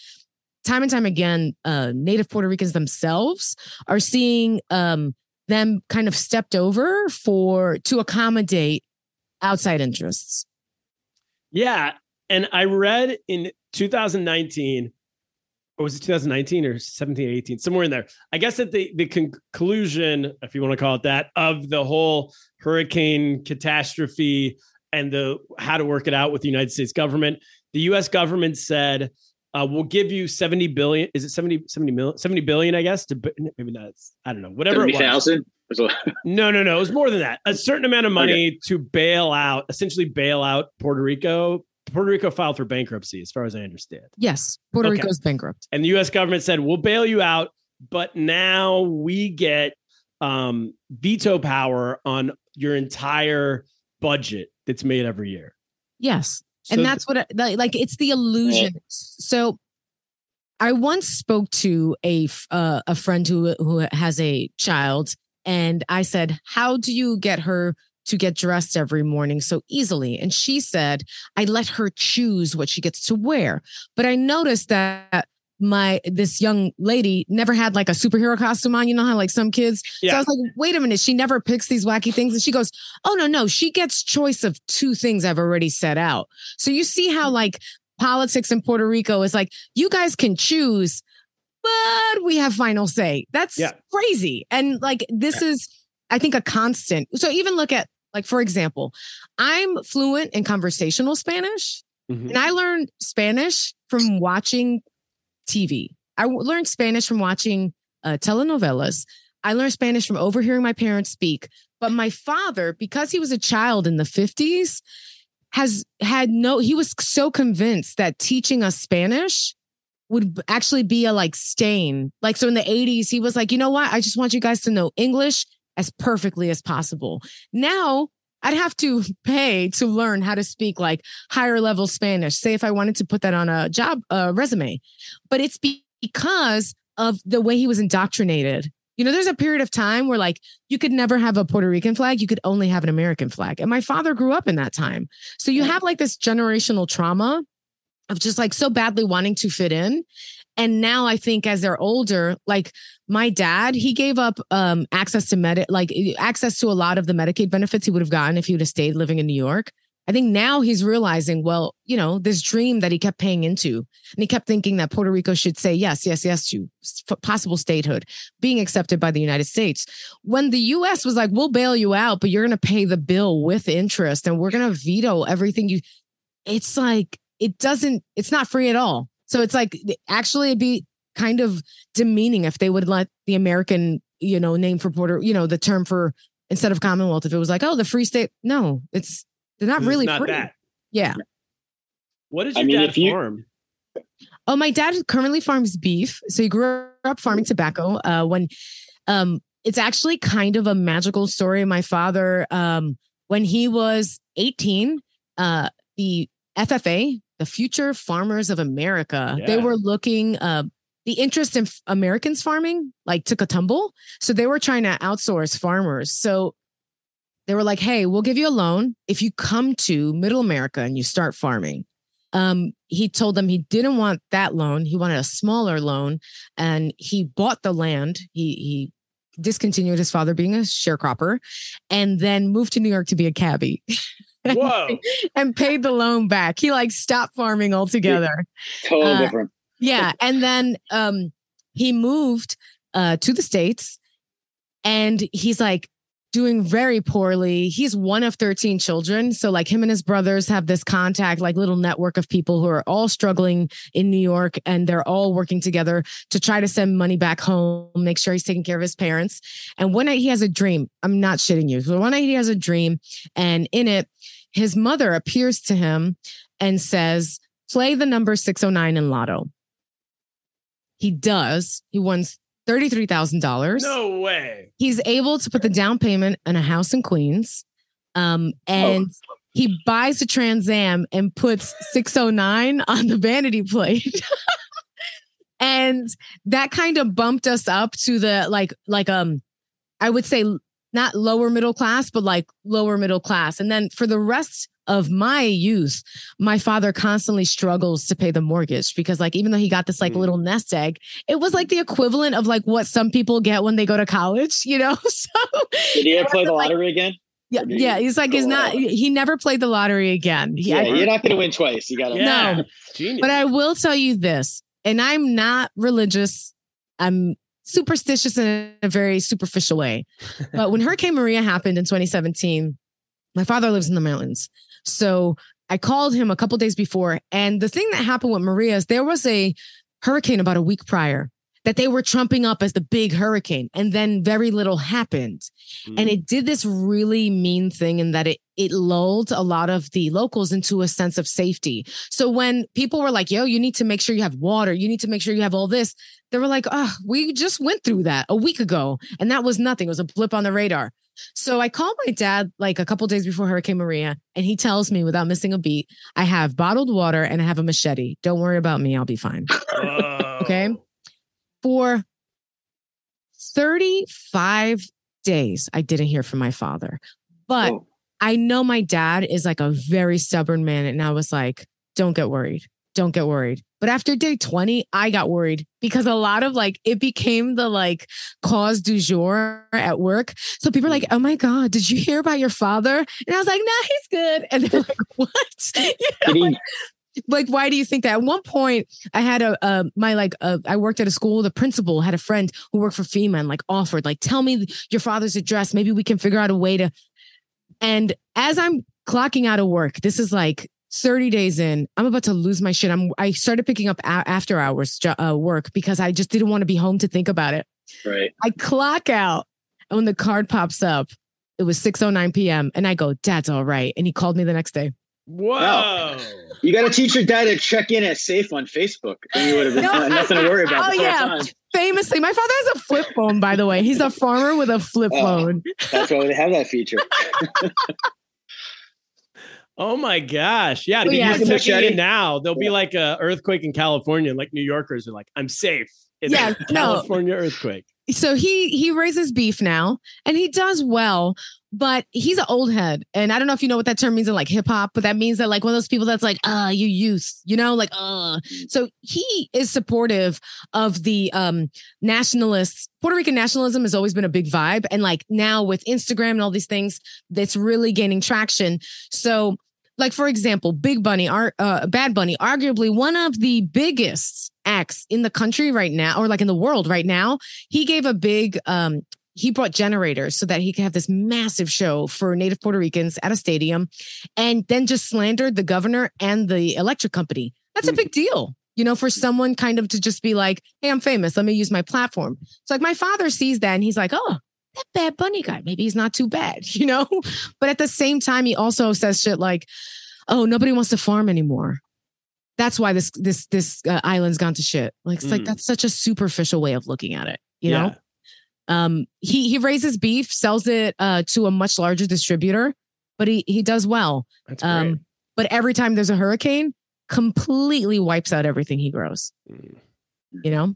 time and time again, uh, Native Puerto Ricans themselves are seeing um, them kind of stepped over for to accommodate outside interests. Yeah. And I read in 2019, or was it 2019 or 17, 18, somewhere in there. I guess that the, the conclusion, if you want to call it that, of the whole hurricane catastrophe and the how to work it out with the United States government, the US government said, uh, we'll give you 70 billion. Is it 70, 70 million, 70 billion, I guess? To, maybe not. I don't know. Whatever it was. 70,000? No, no, no. It was more than that. A certain amount of money to bail out, essentially bail out Puerto Rico. Puerto Rico filed for bankruptcy, as far as I understand. Yes, Puerto Okay. Rico's bankrupt. And the US government said, we'll bail you out, but now we get um, veto power on your entire budget that's made every year. Yes. So and that's what I, like it's the illusion. So I once spoke to a uh, a friend who who has a child and I said, "How do you get her to get dressed every morning so easily?" And she said, "I let her choose what she gets to wear." But I noticed that my this young lady never had like a superhero costume on. You know how like some kids. So I was like, wait a minute, she never picks these wacky things. And she goes, Oh no, no, she gets choice of two things I've already set out. So you see how mm. like politics in Puerto Rico is like, you guys can choose, but we have final say. That's Yeah. crazy. And like this is, I think, a constant. So even look at like, for example, I'm fluent in conversational Spanish. Mhm. And I learned Spanish from watching TV. I learned Spanish from watching uh, telenovelas. I learned Spanish from overhearing my parents speak. But my father, because he was a child in the 50s, has had no, he was so convinced that teaching us Spanish would actually be a like stain. Like, so in the 80s, he was like, you know what? I just want you guys to know English as perfectly as possible. Now, I'd have to pay to learn how to speak like higher level Spanish. Say if I wanted to put that on a job uh, resume, but it's be- because of the way he was indoctrinated. You know, there's a period of time where like you could never have a Puerto Rican flag, you could only have an American flag. And my father grew up in that time. So you have like this generational trauma of just like so badly wanting to fit in. And now I think as they're older, like my dad, he gave up um, access to med, like access to a lot of the Medicaid benefits he would have gotten if he would have stayed living in New York. I think now he's realizing, well, you know, this dream that he kept paying into, and he kept thinking that Puerto Rico should say yes, yes, yes to possible statehood, being accepted by the United States. When the US was like, we'll bail you out, but you're going to pay the bill with interest and we're going to veto everything you, it's like, it doesn't, it's not free at all. So it's like, actually, it'd be kind of demeaning if they would let the American, you know, name for Puerto, you know, the term for instead of Commonwealth, if it was like, oh, the free state. No, it's, they're not really not free. that. Yeah. What does I your mean, dad you- farm? Oh, my dad currently farms beef. So he grew up farming tobacco. Uh, when um, it's actually kind of a magical story. My father, um, when he was 18, uh, the FFA, the Future Farmers of America, they were looking, uh, the interest in f- Americans farming like took a tumble. So they were trying to outsource farmers. So they were like, hey, we'll give you a loan if you come to middle America and you start farming. um, he told them he didn't want that loan. He wanted a smaller loan, and he bought the land. He he discontinued his father being a sharecropper, and then moved to New York to be a cabbie. Whoa. and paid the loan back. He like stopped farming altogether. Totally Uh, different. Yeah, and then um, he moved uh, to the states, and he's like doing very poorly. He's one of 13 children. So, like, him and his brothers have this contact, like, little network of people who are all struggling in New York and they're all working together to try to send money back home, make sure he's taking care of his parents. And one night he has a dream. I'm not shitting you. So, one night he has a dream, and in it, his mother appears to him and says, Play the number 609 in Lotto. He does. He wins $33,000 No way. he's able to put the down payment on a house in Queens. Um, and he buys a Trans Am and puts 609 on the vanity plate. and that kind of bumped us up to the like, like, um, I would say not lower middle class, but like lower middle class. And then for the rest of my youth, my father constantly struggles to pay the mortgage because, like, even though he got this like mm. little nest egg, it was like the equivalent of like what some people get when they go to college, you know? So Did he ever play the like- lottery again? yeah, Or yeah, he's like he's not. out? He never played the lottery again. He- Yeah, I- you're not going to win twice. You got to. Yeah. No. Genius. but I will tell you this, and I'm not religious. I'm superstitious in a very superficial way. But when Hurricane Maria happened in 2017, my father lives in the mountains. So I called him a couple days before. And the thing that happened with Maria is there was a hurricane about a week prior that they were trumping up as the big hurricane. And then very little happened. Hmm. And it did this really mean thing in that it it lulled a lot of the locals into a sense of safety. So when people were like, yo, you need to make sure you have water, you need to make sure you have all this, they were like, oh, we just went through that a week ago. And that was nothing. It was a blip on the radar. So I called my dad like a couple days before Hurricane Maria, and he tells me without missing a beat, I have bottled water and I have a machete. Don't worry about me. I'll be fine. Whoa. Okay. For 35 days, I didn't hear from my father. But Whoa. I know my dad is like a very stubborn man. And I was like, don't get worried. Don't get worried. But after day 20, I got worried because a lot of like it became the like cause du jour at work. So people are like, oh my God, did you hear about your father? And I was like, nah, he's good. And they're like, what? You know, like, like why do you think that at one point i had a uh my like uh, i worked at a school the principal had a friend who worked for fema and like offered like tell me your father's address maybe we can figure out a way to and as i'm clocking out of work this is like 30 days in i'm about to lose my shit i'm i started picking up a- after hours jo- uh, work because i just didn't want to be home to think about it right. i clock out and when the card pops up it was 6.09 p.m and i go dad's all right and he called me the next day Whoa. You got to teach your dad to check in as safe on Facebook. Then you would have been No. nothing to worry about. Oh, yeah. famously my father has a flip phone by the way he's a farmer with a flip Oh. phone That's why they have that feature. Oh my gosh. Yeah. If yeah. checking Machete? now, there'll be like a earthquake in California. and, Like New Yorkers are like, I'm safe. in Yeah, a no. California earthquake. so he he raises beef now and he does well but he's an old head and i don't know if you know what that term means in like hip hop but that means that like one of those people that's like uh you youth you know like uh so he is supportive of the um nationalists puerto rican nationalism has always been a big vibe and like now with instagram and all these things that's really gaining traction so like for example big bunny uh, bad bunny arguably one of the biggest acts in the country right now or like in the world right now he gave a big um he brought generators so that he could have this massive show for native puerto ricans at a stadium and then just slandered the governor and the electric company. That's a big deal you know for someone kind of to just be like hey i'm famous. Let me use my platform. It's like my father sees that and he's like oh that bad bunny guy maybe he's not too bad you know but at the same time he also says shit like oh nobody wants to farm anymore that's why this this this uh, island's gone to shit like it's like Mm. that's such a superficial way of looking at it you Yeah. know um he he raises beef sells it uh to a much larger distributor but he he does well um but every time there's a hurricane completely wipes out everything he grows Mm. you know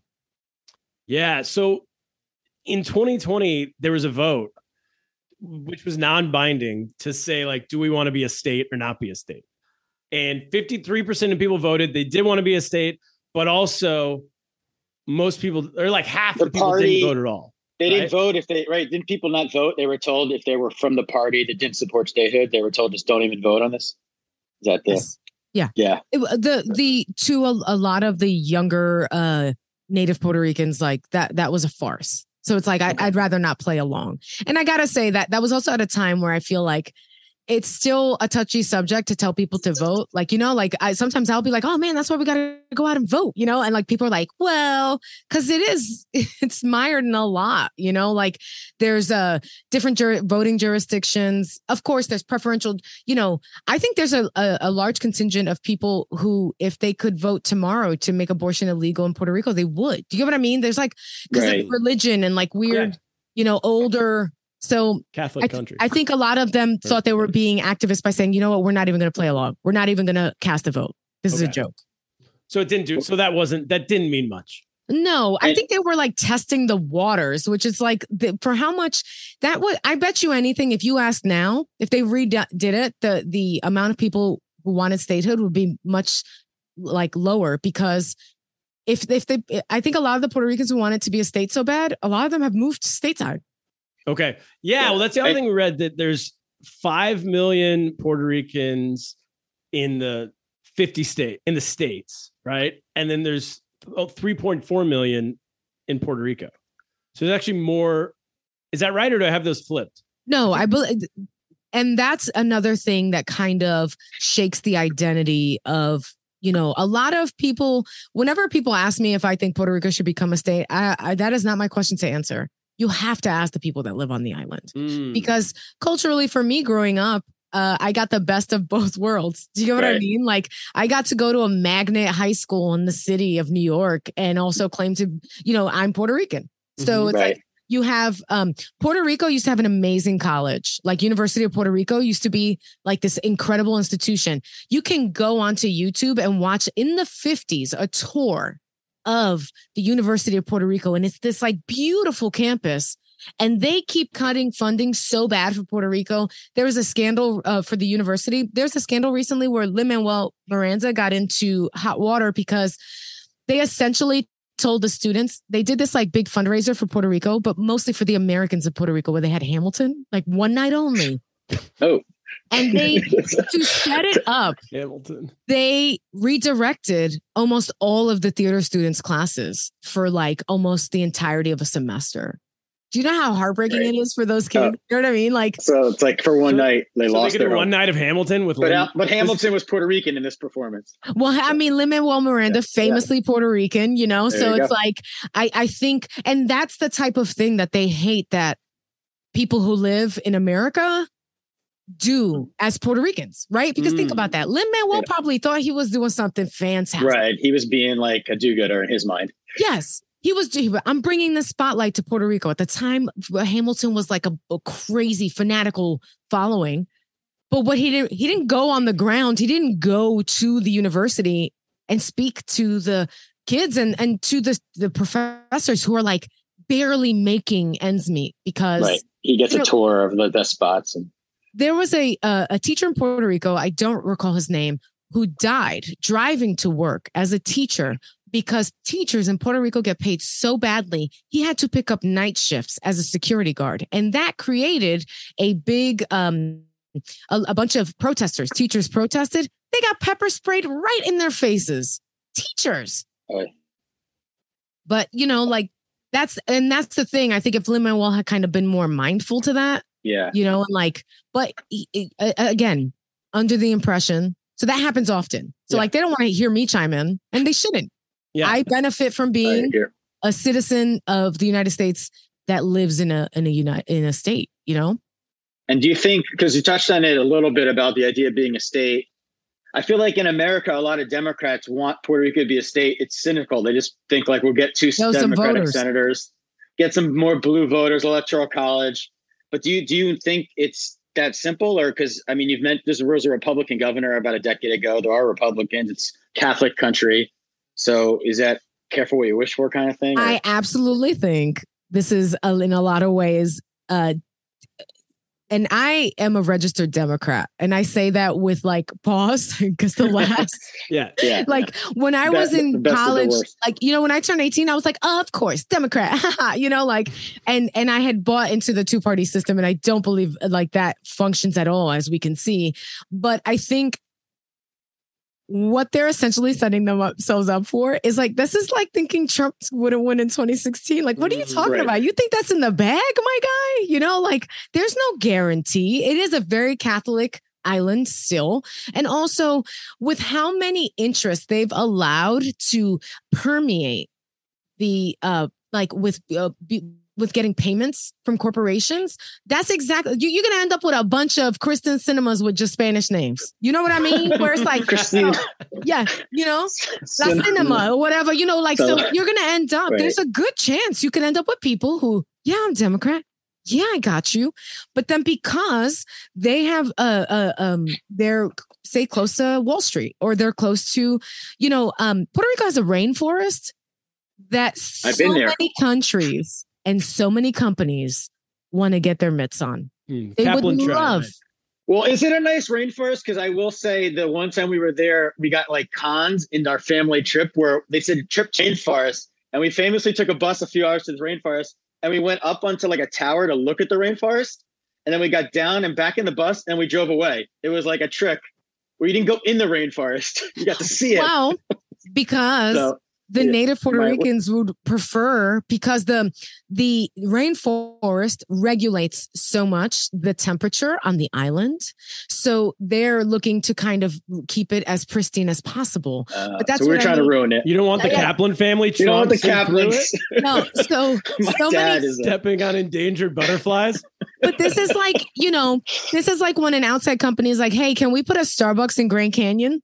Yeah. So in 2020, there was a vote which was non binding to say, like, do we want to be a state or not be a state? and 53% of people voted. They did want to be a state, but also most people, or like half the, The people party- didn't vote at all. They Right. didn't vote if they right. Didn't people not vote? They were told if they were from the party that didn't support statehood, they were told just don't even vote on this. Is that the Yes. Yeah. yeah? It- the the to a, a lot of the younger uh native puerto ricans like that that was a farce so it's like I, i'd rather not play along. And i gotta say that that was also at a time where i feel like it's still a touchy subject to tell people to vote like you know like i sometimes i'll be like oh man that's why we gotta go out and vote you know and like people are like well because it is it's mired in a lot you know like there's uh different jur- voting jurisdictions of course there's preferential you know I think there's a, a, a large contingent of people who, if they could vote tomorrow to make abortion illegal in Puerto Rico, they would. Do you get what I mean? There's like because Right. of religion and like weird, you know, older. So Catholic I, th- country. I think a lot of them thought they were being activists by saying, you know what, we're not even going to play along. We're not even going to cast a vote. This is a joke. so it didn't do, so that wasn't, that didn't mean much. No, I think they were like testing the waters, which is like the, for how much that would. I bet you anything. If you ask now, if they redid it, the the amount of people who wanted statehood would be much like lower because if if they, I think a lot of the Puerto Ricans who wanted to be a state so bad, a lot of them have moved stateside. Okay. Yeah. Well, that's the other I- thing we read that there's 5 million Puerto Ricans in the 50 state, in the states, right? And then there's oh, 3.4 million in Puerto Rico. So there's actually more. Is that right? Or do I have those flipped? No, I believe, and that's another thing that kind of shakes the identity of you know a lot of people. Whenever people ask me if I think Puerto Rico should become a state, I, I, that is not my question to answer. You have to ask the people that live on the island Mm. because culturally, for me growing up. Uh, I got the best of both worlds. Do you get what I mean? Like, I got to go to a magnet high school in the city of New York and also claim to, you know, I'm Puerto Rican. So it's Right. like you have um Puerto Rico used to have an amazing college. Like University of Puerto Rico used to be like this incredible institution. You can go onto YouTube and watch in the 50s a tour of the University of Puerto Rico and it's this like beautiful campus and they keep cutting funding so bad for Puerto Rico. There was a scandal uh, for the university. There's a scandal recently where Lin Manuel Miranda got into hot water because they essentially told the students they did this like big fundraiser for Puerto Rico, but mostly for the Americans of Puerto Rico, where they had Hamilton like one night only. Oh. And they to set it up, Hamilton. they redirected almost all of the theater students' classes for like almost the entirety of a semester. Do you know how heartbreaking Right. it is for those uh, kids? you know what I mean? Like, so it's like for one So- night they so lost they could their one home. night of Hamilton with But, Lin- but Hamilton was Puerto Rican in this performance. well, I mean, Lin Manuel Miranda, Yeah, yeah. famously Puerto Rican, you know, There so you it's go. like, I, I think, and that's the type of thing that they hate that people who live in America do as Puerto Ricans, right? Because think Mm. about that. Lin Manuel Yeah. probably thought he was doing something fantastic. Right. He was being like a do-gooder in his mind. Yes. He was. he- I'm bringing the spotlight to Puerto Rico. At the time, Hamilton was like a, a crazy fanatical following. But what he didn't, he didn't go on the ground. He didn't go to the university and speak to the kids and and to the the professors who are like barely making ends meet because Right. He gets a know- tour of the best spots and there was a uh, a teacher in Puerto Rico, I don't recall his name, who died driving to work as a teacher because teachers in Puerto Rico get paid so badly. He had to pick up night shifts as a security guard, and that created a big um a, a bunch of protesters. Teachers protested. They got pepper sprayed right in their faces. Teachers. But you know, like that's and that's the thing. I think if Lin Manuel had kind of been more mindful to that, yeah. you know, and like, but again, under the impression, so that happens often. So Yeah. like, they don't want to hear me chime in, and they shouldn't. Yeah. I benefit from being a citizen of the United States that lives in a in a uni- in a state. You know, And do you think because you touched on it a little bit about the idea of being a state? I feel like in America, a lot of Democrats want Puerto Rico to be a state. It's cynical. They just think like we'll get two some Democratic senators, get some more blue voters, electoral college. But do you do you think it's that simple, or because I mean you've meant there was a Republican governor about a decade ago. There are Republicans. It's Catholic country. So is that careful what you wish for kind of thing? or- I absolutely think this is uh, in a lot of ways and I am a registered Democrat, and I say that with like pause because the last, Yeah. Yeah. like when I Be- was in best of the college, like you know, when I turned eighteen, I was like, oh, of course, Democrat, you know, like, and and I had bought into the two party system, and I don't believe like that functions at all, as we can see. But I think what they're essentially setting themselves up for is like this is like thinking Trump wouldn't win in 2016. Like, what are you Mhm. talking Right. about? You think that's in the bag, my guy? You know, like there's no guarantee. It is a very Catholic island still. And also with how many interests they've allowed to permeate the uh like with uh, be, with getting payments from corporations, that's exactly you, you're gonna end up with a bunch of Christian cinemas with just Spanish names. You know what I mean? Where it's like, Christine. yeah, you know, La Cinema or whatever, you know, like so, So- you're gonna end up. Right. There's a good chance you can end up with people who, yeah, I'm Democrat. Yeah, I got you. But then because they have uh, uh um they're say close to Wall Street or they're close to, you know, um Puerto Rico has a rainforest that so I've been there. many countries and so many companies want to get their mitts on. Hmm. They Kaplan would tried, love. right? Well, is it a nice rainforest? Because I will say the one time we were there, we got like cons in our family trip where they said trip to rainforest, and we famously took a bus a few hours to the rainforest, and we went up onto like a tower to look at the rainforest, and then we got down and back in the bus, and we drove away. It was like a trick where you didn't go in the rainforest; you got to see it. Well, because So the Yeah, native Puerto my- Ricans would prefer because the the rainforest regulates so much the temperature on the island. So they're looking to kind of keep it as pristine as possible. uh, But that's so we we're what I trying to ruin it. You don't want the Yeah. Kaplan family You know what the tromping Kaplans? No, so so many is a, stepping on endangered butterflies. but this is like, you know, this is like when an outside company is like, "Hey, can we put a Starbucks in Grand Canyon?"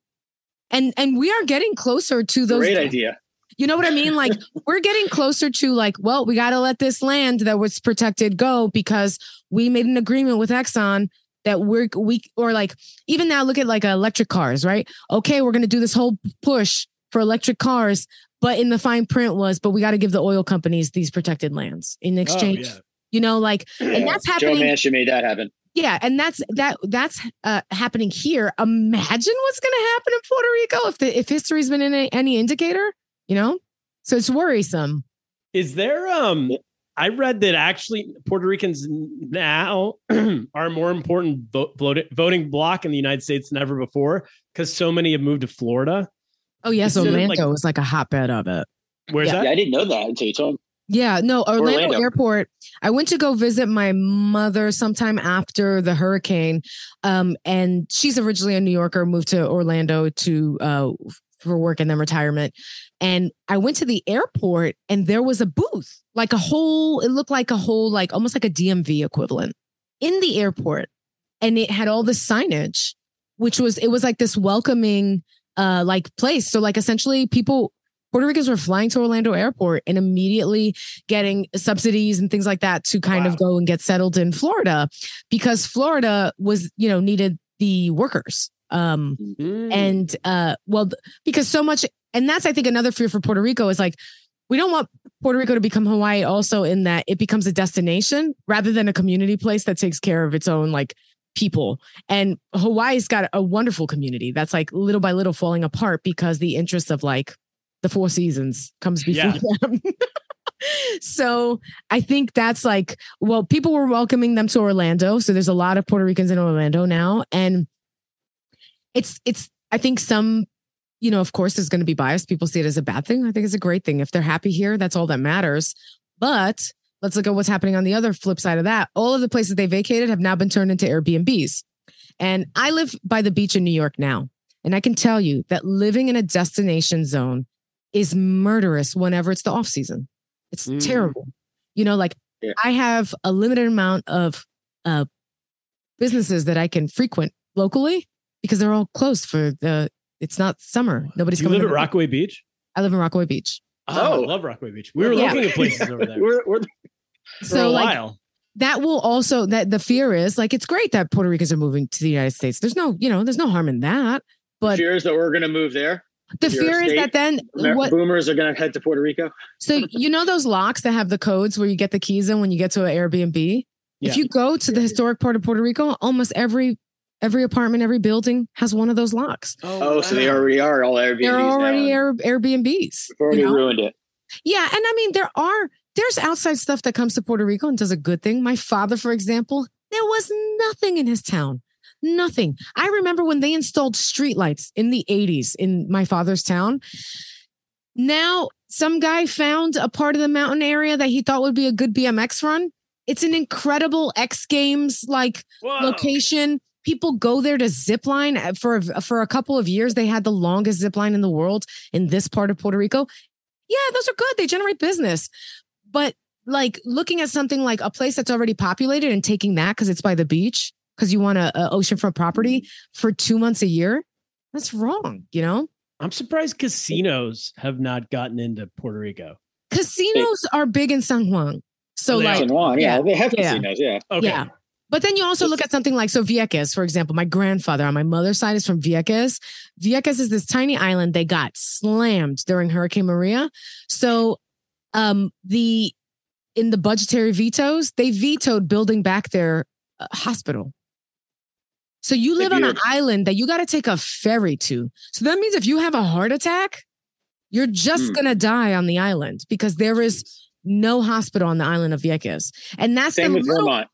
And and we are getting closer to those great idea. You know what I mean? Like we're getting closer to like, well, we got to let this land that was protected go because we made an agreement with Exxon that we're we or like even now look at like electric cars, right? Okay, we're going to do this whole push for electric cars, but in the fine print was, but we got to give the oil companies these protected lands in exchange. Oh, yeah. You know, like and that's happening. Joe happening. Manchin made that happen. Yeah, and that's that that's uh, happening here. Imagine what's going to happen in Puerto Rico if the if history's been any, any indicator, you know? So it's worrisome. Is there um I read that actually Puerto Ricans now are more important vo- vote- voting bloc in the United States than ever before because so many have moved to Florida. Oh yes, Instead Orlando like- is like a hotbed of it. Where's Yeah. Yeah, that? I didn't know that until you told me. Yeah, no, Orlando, Orlando. Airport. I went to go visit my mother sometime after the hurricane. Um, and she's originally a New Yorker, moved to Orlando to uh for work and then retirement. And I went to the airport and there was a booth, like a whole, it looked like a whole, like almost like a DMV equivalent in the airport. And it had all the signage, which was it was like this welcoming uh like place. So like essentially people Puerto Ricans were flying to Orlando Airport and immediately getting subsidies and things like that to kind of go and get settled in Florida because Florida was, you know, needed the workers. Um, Mm. and uh, well, because so much, and that's I think another fear for Puerto Rico is like we don't want Puerto Rico to become Hawaii also in that it becomes a destination rather than a community place that takes care of its own like people. And Hawaii's got a wonderful community that's like little by little falling apart because the interest of like the four seasons comes before them. so I think that's like, well, people were welcoming them to Orlando. So there's a lot of Puerto Ricans in Orlando now. And it's, it's, I think some, you know, of course, there's going to be bias. People see it as a bad thing. I think it's a great thing. If they're happy here, that's all that matters. But let's look at what's happening on the other flip side of that. All of the places they vacated have now been turned into Airbnbs. And I live by the beach in New York now. And I can tell you that living in a destination zone is murderous whenever it's the off season. It's Mm. terrible. You know, like Yeah. I have a limited amount of uh, businesses that I can frequent locally because they're all closed for the. It's not summer. Nobody's Do you coming. live at Rockaway Beach? I live in Rockaway Beach. Oh, Oh. I love Rockaway Beach. We were Yeah. looking at places over there We're, we're, for So a like while. that will also that the fear is like it's great that Puerto Ricans are moving to the United States. There's no you know there's no harm in that. But fears that we're going to move there. the your fear is that then Amer- what Boomers are going to head to Puerto Rico. So you know those locks that have the codes where you get the keys in when you get to an Airbnb? Yeah. If you go to the historic part of Puerto Rico, almost every every apartment, every building has one of those locks. Oh, oh so they already are all Airbnbs. They're already now. Air, Airbnbs. We've already you know? ruined it. Yeah, and I mean there are there's outside stuff that comes to Puerto Rico and does a good thing. My father, for example, there was nothing in his town. Nothing. I remember when they installed streetlights in the 80s in my father's town. Now, some guy found a part of the mountain area that he thought would be a good BMX run. It's an incredible X Games like location. People go there to zip line Uh, for for a couple of years. They had the longest zip line in the world in this part of Puerto Rico. Yeah, those are good. They generate business. But like looking at something like a place that's already populated and taking that because it's by the beach because you want a, a oceanfront property for two months a year, that's wrong. You know, I'm surprised casinos have not gotten into Puerto Rico. casinos are big in San Juan. So like, San Juan, yeah, yeah, they have yeah. casinos, yeah. Okay. Yeah. But then you also look at something like so Vieques, for example. My grandfather on my mother's side is from Vieques. Vieques is this tiny island. They got slammed during Hurricane Maria. So um the in the budgetary vetoes, they vetoed building back their uh, hospital. So you live on an island that you got to take a ferry to. So that means if you have a heart attack, you're just going to die on the island because there is no hospital on the island of Vieques. And that's Same the with little, Vermont.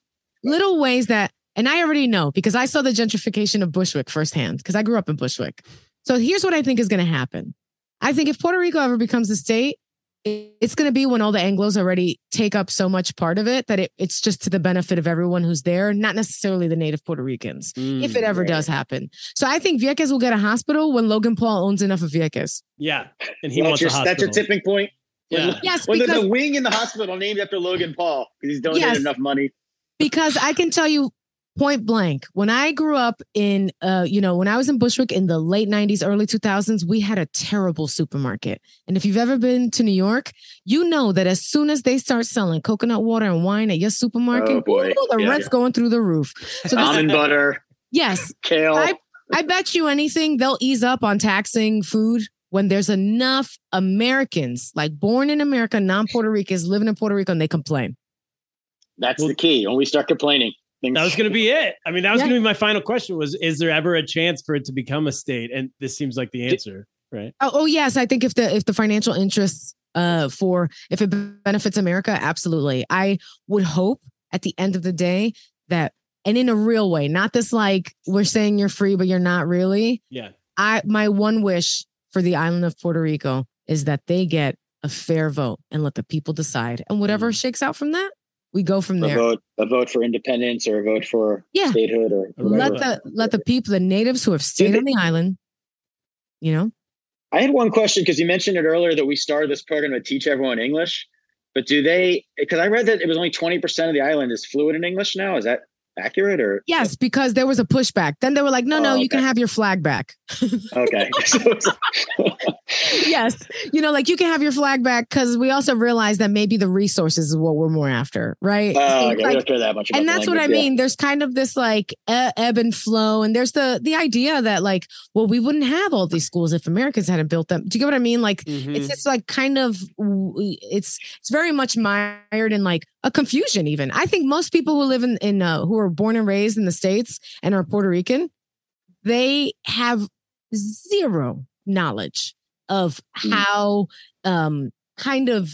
Little ways that, and I already know because I saw the gentrification of Bushwick firsthand because I grew up in Bushwick. So here's what I think is going to happen. I think if Puerto Rico ever becomes a state, it's going to be when all the Anglos already take up so much part of it that it, it's just to the benefit of everyone who's there, not necessarily the native Puerto Ricans, if mm, it ever right. does happen. So I think Vieques will get a hospital when Logan Paul owns enough of Vieques. Yeah, and he Well, wants that's, a your, that's your tipping point. Yeah. Yes, Well, the, because the wing in the hospital named after Logan Paul because he's donated Yes. enough money. Because I can tell you point blank when I grew up in uh you know when I was in Bushwick in the late 90s early 2000s we had a terrible supermarket and if you've ever been to New York you know that as soon as they start selling coconut water and wine at your supermarket Oh, boy. the Yeah. rent's going through the roof so Almond butter, yes kale. I I bet you anything they'll ease up on taxing food when there's enough Americans like born in America non-Puerto Ricans living in Puerto Rico and they complain That's Well- the key. When we start complaining, things That was going to be it. I mean, that was Yeah. going to be my final question: was is there ever a chance for it to become a state? And this seems like the answer, right? Oh, oh yes, I think if the if the financial interests uh for if it benefits America, absolutely. I would hope at the end of the day that and in a real way, not this like we're saying you're free but you're not really. Yeah. I my one wish for the island of Puerto Rico is that they get a fair vote and let the people decide. And whatever Mm. shakes out from that, we go from a there. vote, a vote for independence or a vote for Yeah. statehood or Let the let the people, the natives who have stayed they- on the island, you know, I had one question because you mentioned it earlier that we started this program to teach everyone English. But do they? Because I read that it was only twenty percent of the island is fluent in English now. Is that accurate or yes, because there was a pushback. Then they were like, no, no, Oh, you can have your flag back. okay? So it's- yes. You know, like you can have your flag back because we also realize that maybe the resources is what we're more after, right? Oh, okay. it's we like- don't care that much. About and the that's what I yeah. mean. There's kind of this like e- ebb and flow, and there's the the idea that like, well, we wouldn't have all these schools if Americans hadn't built them. Do you get what I mean? Like, Mm-hmm. it's just like kind of it's it's very much mired in like a confusion. Even I think most people who live in in uh, who are born and raised in the states and are Puerto Rican, they have zero knowledge of Mm. how um kind of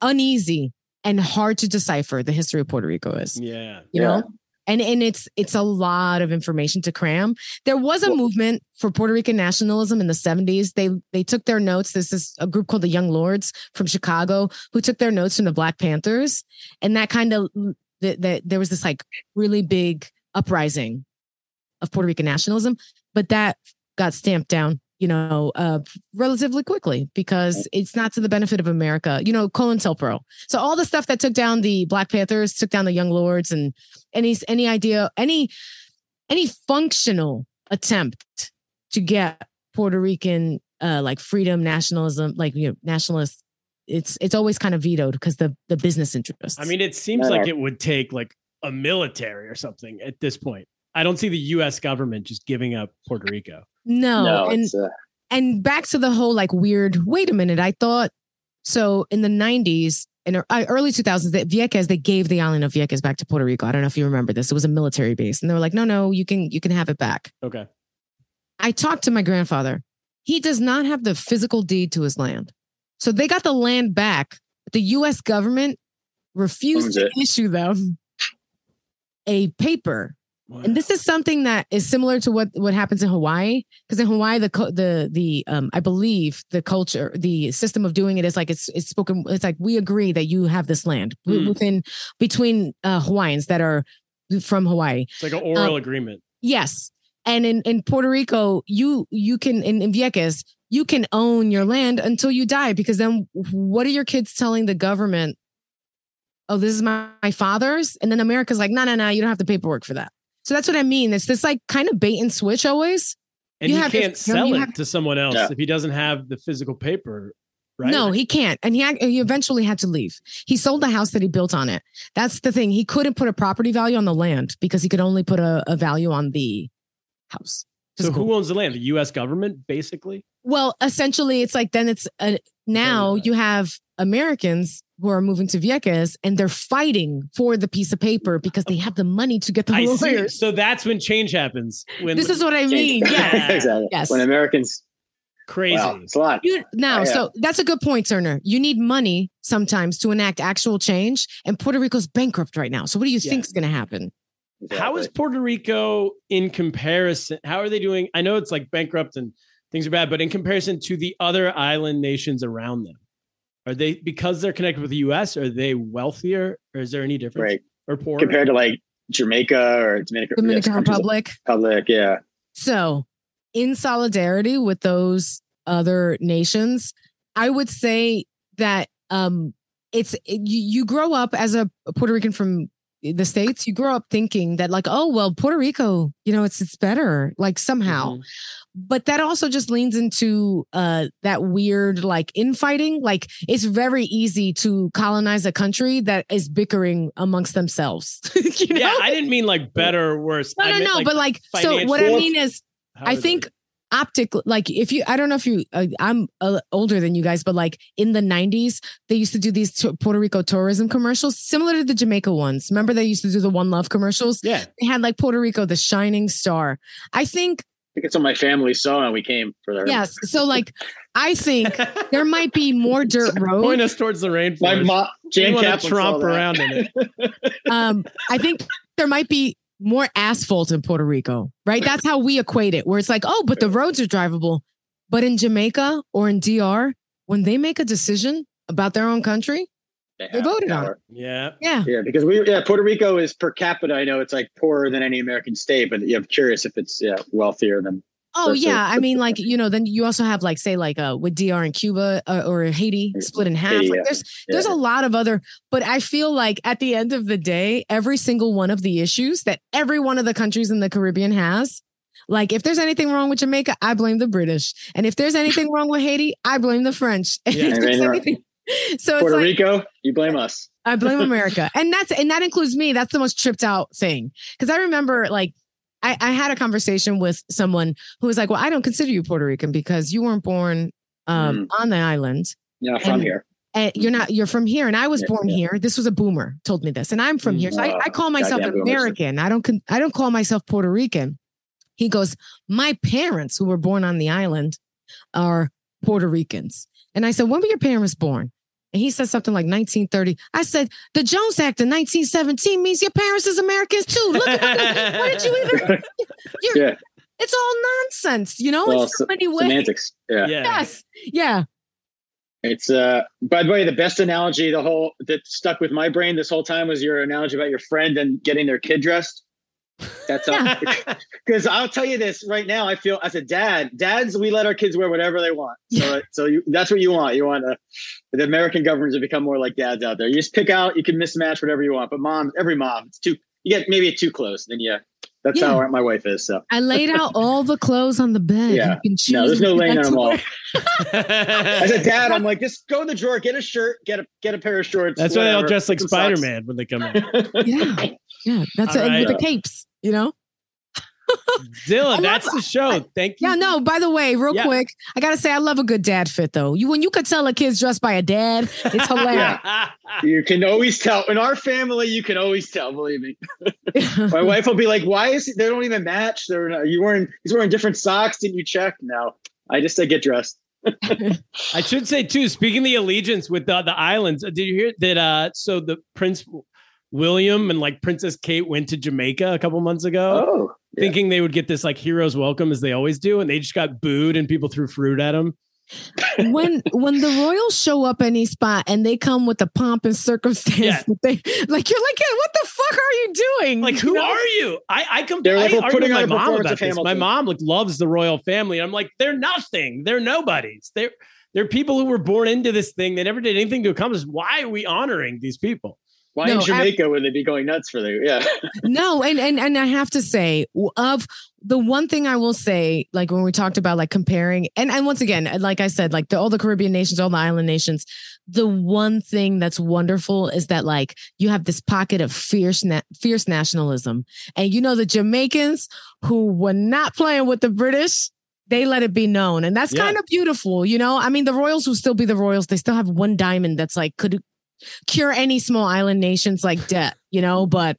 uneasy and hard to decipher the history of Puerto Rico is. Yeah. You Yeah. know? And and it's it's a lot of information to cram. There was a Well- movement for Puerto Rican nationalism in the 70s. They they took their notes. This is a group called the Young Lords from Chicago who took their notes from the Black Panthers. And that kind of that that there was this like really big uprising of Puerto Rican nationalism, but that got stamped down, you know, uh, relatively quickly because it's not to the benefit of America. You know, COINTELPRO. So all the stuff that took down the Black Panthers, took down the Young Lords, and any any idea, any any functional attempt to get Puerto Rican uh, like freedom, nationalism, like you know, nationalists. It's it's always kind of vetoed because the the business interests. I mean, it seems Yeah. like it would take like a military or something at this point. I don't see the U.S. government just giving up Puerto Rico. no, no, and uh, and back to the whole like weird wait a minute i thought So in the 90s and uh, early 2000s, the Vieques they gave the island of Vieques back to Puerto Rico. I don't know if you remember this. It was a military base, and they were like, "No, no, you can you can have it back." Okay. I talked to my grandfather. He does not have the physical deed to his land. So they got the land back. But the US government refused to it. issue them a paper. And this is something that is similar to what what happens in Hawaii because in Hawaii the the the um I believe the culture the system of doing it is like it's it's spoken it's like we agree that you have this land Hmm. within between uh Hawaiians that are from Hawaii. It's like an oral Um, agreement. Yes. And in, in Puerto Rico, you you can in, in Vieques, you can own your land until you die because then what are your kids telling the government? Oh, this is my, my father's. And then America's like, no, no, no, you don't have the paperwork for that. So that's what I mean. It's this like kind of bait and switch always. And you you, have to- can't you sell you it have- to someone else Yeah. if he doesn't have the physical paper, right? No, he can't. And he, he eventually had to leave. He sold the house that he built on it. That's the thing. He couldn't put a property value on the land because he could only put a, a value on the house. So Physical. who owns the land? The U.S. government, basically. Well, essentially, it's like then it's uh, now you have Americans who are moving to Vieques and they're fighting for the piece of paper because they have the money to get the I see. lawyers. So that's when change happens. When This is what I mean. Yeah. exactly. Yes. When Americans, crazy. wow, it's a lot. You, now, Yeah. so that's a good point, Turner. You need money sometimes to enact actual change, and Puerto Rico's bankrupt right now. So, what do you Yeah. think is going to happen? How is Puerto Rico in comparison? How are they doing? I know it's like bankrupt and things are bad, but in comparison to the other island nations around them, are they because they're connected with the U.S. Are they wealthier, or is there any difference? right Or poorer? compared to like Jamaica or Dominican, Dominican yes, Republic. Republic? Yeah, So, in solidarity with those other nations, I would say that um, it's it, you, you grow up as a Puerto Rican from the states. You grow up thinking that like, oh well, Puerto Rico, you know, it's it's better like somehow. Mhm. But that also just leans into uh, that weird like infighting. Like it's very easy to colonize a country that is bickering amongst themselves. you know? Yeah, I didn't mean like better or worse. no, I no, no. but like, so what I mean is, I think they? Think optic like if you i don't know if you uh, i'm uh, older than you guys but like in the 90s they used to do these to- puerto rico tourism commercials similar to the jamaica ones remember they used to do the one love commercials Yeah, they had like puerto rico the shining star i think I think it's what my family saw and we came for their. yes so like i think there might be more dirt roads. point us towards the rainforest. My mom, We Jan want to Kaplan saw tromp around in it. um i think there might be more asphalt in puerto rico right that's how we equate it where it's like oh but the roads are drivable but in jamaica or in dr when they make a decision about their own country They They have voted on power. Yeah, yeah Yeah, because we yeah Puerto Rico is per capita. I know it's like poorer than any American state, but yeah, I'm curious if it's yeah wealthier than. Oh yeah i mean like you know then you also have like say like uh with dr and cuba uh, or haiti split in half Haiti, like yeah. there's there's a lot of other but i feel like at the end of the day every single one of the issues that every one of the countries in the caribbean has like if there's anything wrong with jamaica i blame the british and if there's anything wrong with haiti i blame the french Yeah. there's then- anything- so Puerto like Rico, you blame us. I blame America. and that's and that includes me. That's the most tripped out thing. Cause I remember like I, I had a conversation with someone who was like, Well, I don't consider you Puerto Rican because you weren't born um, mm. on the island. Yeah, from And- here. And you're not you're from here. And I was Yeah, born yeah. here. This was a boomer told me this. And I'm from here. So I, I mm. call myself. American. I don't con- I don't call myself Puerto Rican. He goes, My parents who were born on the island are Puerto Ricans. And I said, When were your parents born? And he said something like 1930. I said, the Jones Act of 1917 means your parents is Americans too. Look, at look. what did you even? You're, Yeah, It's all nonsense, you know, well, in so many ways. semantics. Yeah. yeah. Yes. Yeah. It's uh by the way, the best analogy the whole that stuck with my brain this whole time was your analogy about your friend and getting their kid dressed. That's because I'll tell you this right now. I feel as a dad, dads we let our kids wear whatever they want. So, so you, that's what you want. You want uh, the American governments to become more like dads out there. You just pick out, you can mismatch whatever you want. But mom, every mom, it's too you get maybe too close. Then yeah, that's Yeah. how my wife is. So I laid out all the clothes on the bed. Yeah. You can choose. no, there's no laying on them all. As a dad, I'm like, just go in the drawer, get a shirt, get a get a pair of shorts. That's why they all dress like Spider Man when they come in. Yeah. Yeah. That's All it. And with the capes, you know? Dylan, I that's love- the show. Thank you. Yeah, no, by the way, real Yeah. quick, I gotta say I love a good dad fit though. You when you could tell a kid's dressed by a dad, it's hilarious. You can always tell. In our family, you can always tell. Believe me. My wife will be like, "Why is he, they don't even match? They're not, you wearing he's wearing different socks. Didn't you check?" No, I just said get dressed. I should say too. Speaking of the allegiance with the, the islands, uh, did you hear that? Uh, so the Prince William and like Princess Kate went to Jamaica a couple months ago, Oh, yeah. thinking they would get this like hero's welcome as they always do, and they just got booed and people threw fruit at them. when when the royals show up any spot and they come with the pomp and circumstance Yeah. that they like you're like hey, what the fuck are you doing Like, who You know? are you? I I come. They're like, we're argue with putting my on a mom performance about this. My mom like loves the royal family. I'm like, they're nothing. They're nobodies. They're they're people who were born into this thing. They never did anything to accomplish. Why are we honoring these people? Why No, in Jamaica would they be going nuts for the yeah? no and and and i have to say of the one thing i will say like when we talked about like comparing and and once again uh, like i said like the, all the caribbean nations all the island nations the one thing that's wonderful is that like you have this pocket of fierce na- fierce nationalism and you know the jamaicans who were not playing with the british they let it be known and that's Yeah. kind of beautiful you know i mean the royals will still be the royals they still have one diamond that's like could cure any small island nations like debt you know but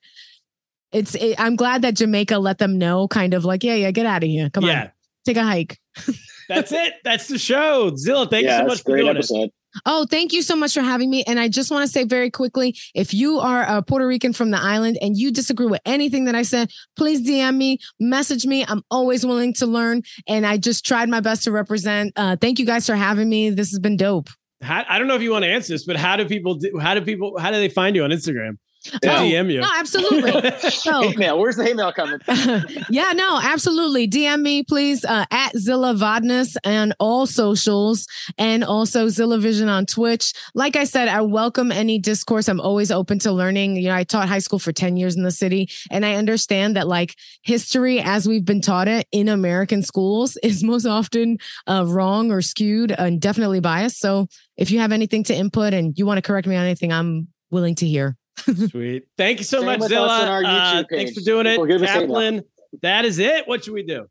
it's it, i'm glad that jamaica let them know kind of like yeah yeah get out of here come yeah, on take a hike that's it. That's the show. Zilla, thank yeah, you so much a for great doing it. episode. Oh, thank you so much for having me. And I just want to say very quickly if you are a Puerto Rican from the island and you disagree with anything that I said, please DM me, message me. I'm always willing to learn. And I just tried my best to represent. Uh, thank you guys for having me. This has been dope. How, I don't know if you want to answer this, but how do people how do people how do they find you on Instagram? To Yeah. DM you. No, absolutely. So, Hate mail. Where's the hate mail coming? yeah, no, absolutely. DM me, please, uh, at Zilla Vodness and all socials, and also Zilla Vision on Twitch. Like I said, I welcome any discourse. I'm always open to learning. You know, I taught high school for 10 years in the city, and I understand that like history, as we've been taught it in American schools, is most often uh, wrong or skewed and definitely biased. So if you have anything to input and you want to correct me on anything, I'm willing to hear. Sweet. Thank you so much, Zilla. Uh, thanks for doing it, People give us hate mail. Kaplan. That is it. What should we do?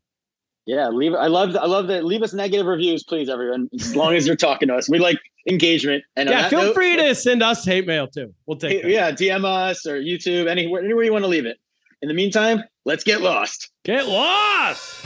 Yeah, leave. I love. I love that. Leave us negative reviews, please, everyone. As long as you're talking to us, we like engagement. And yeah, feel note, free to send us hate mail too. We'll take that. Yeah, DM us or YouTube, anywhere, anywhere you want to leave it. In the meantime, let's get lost. Get lost.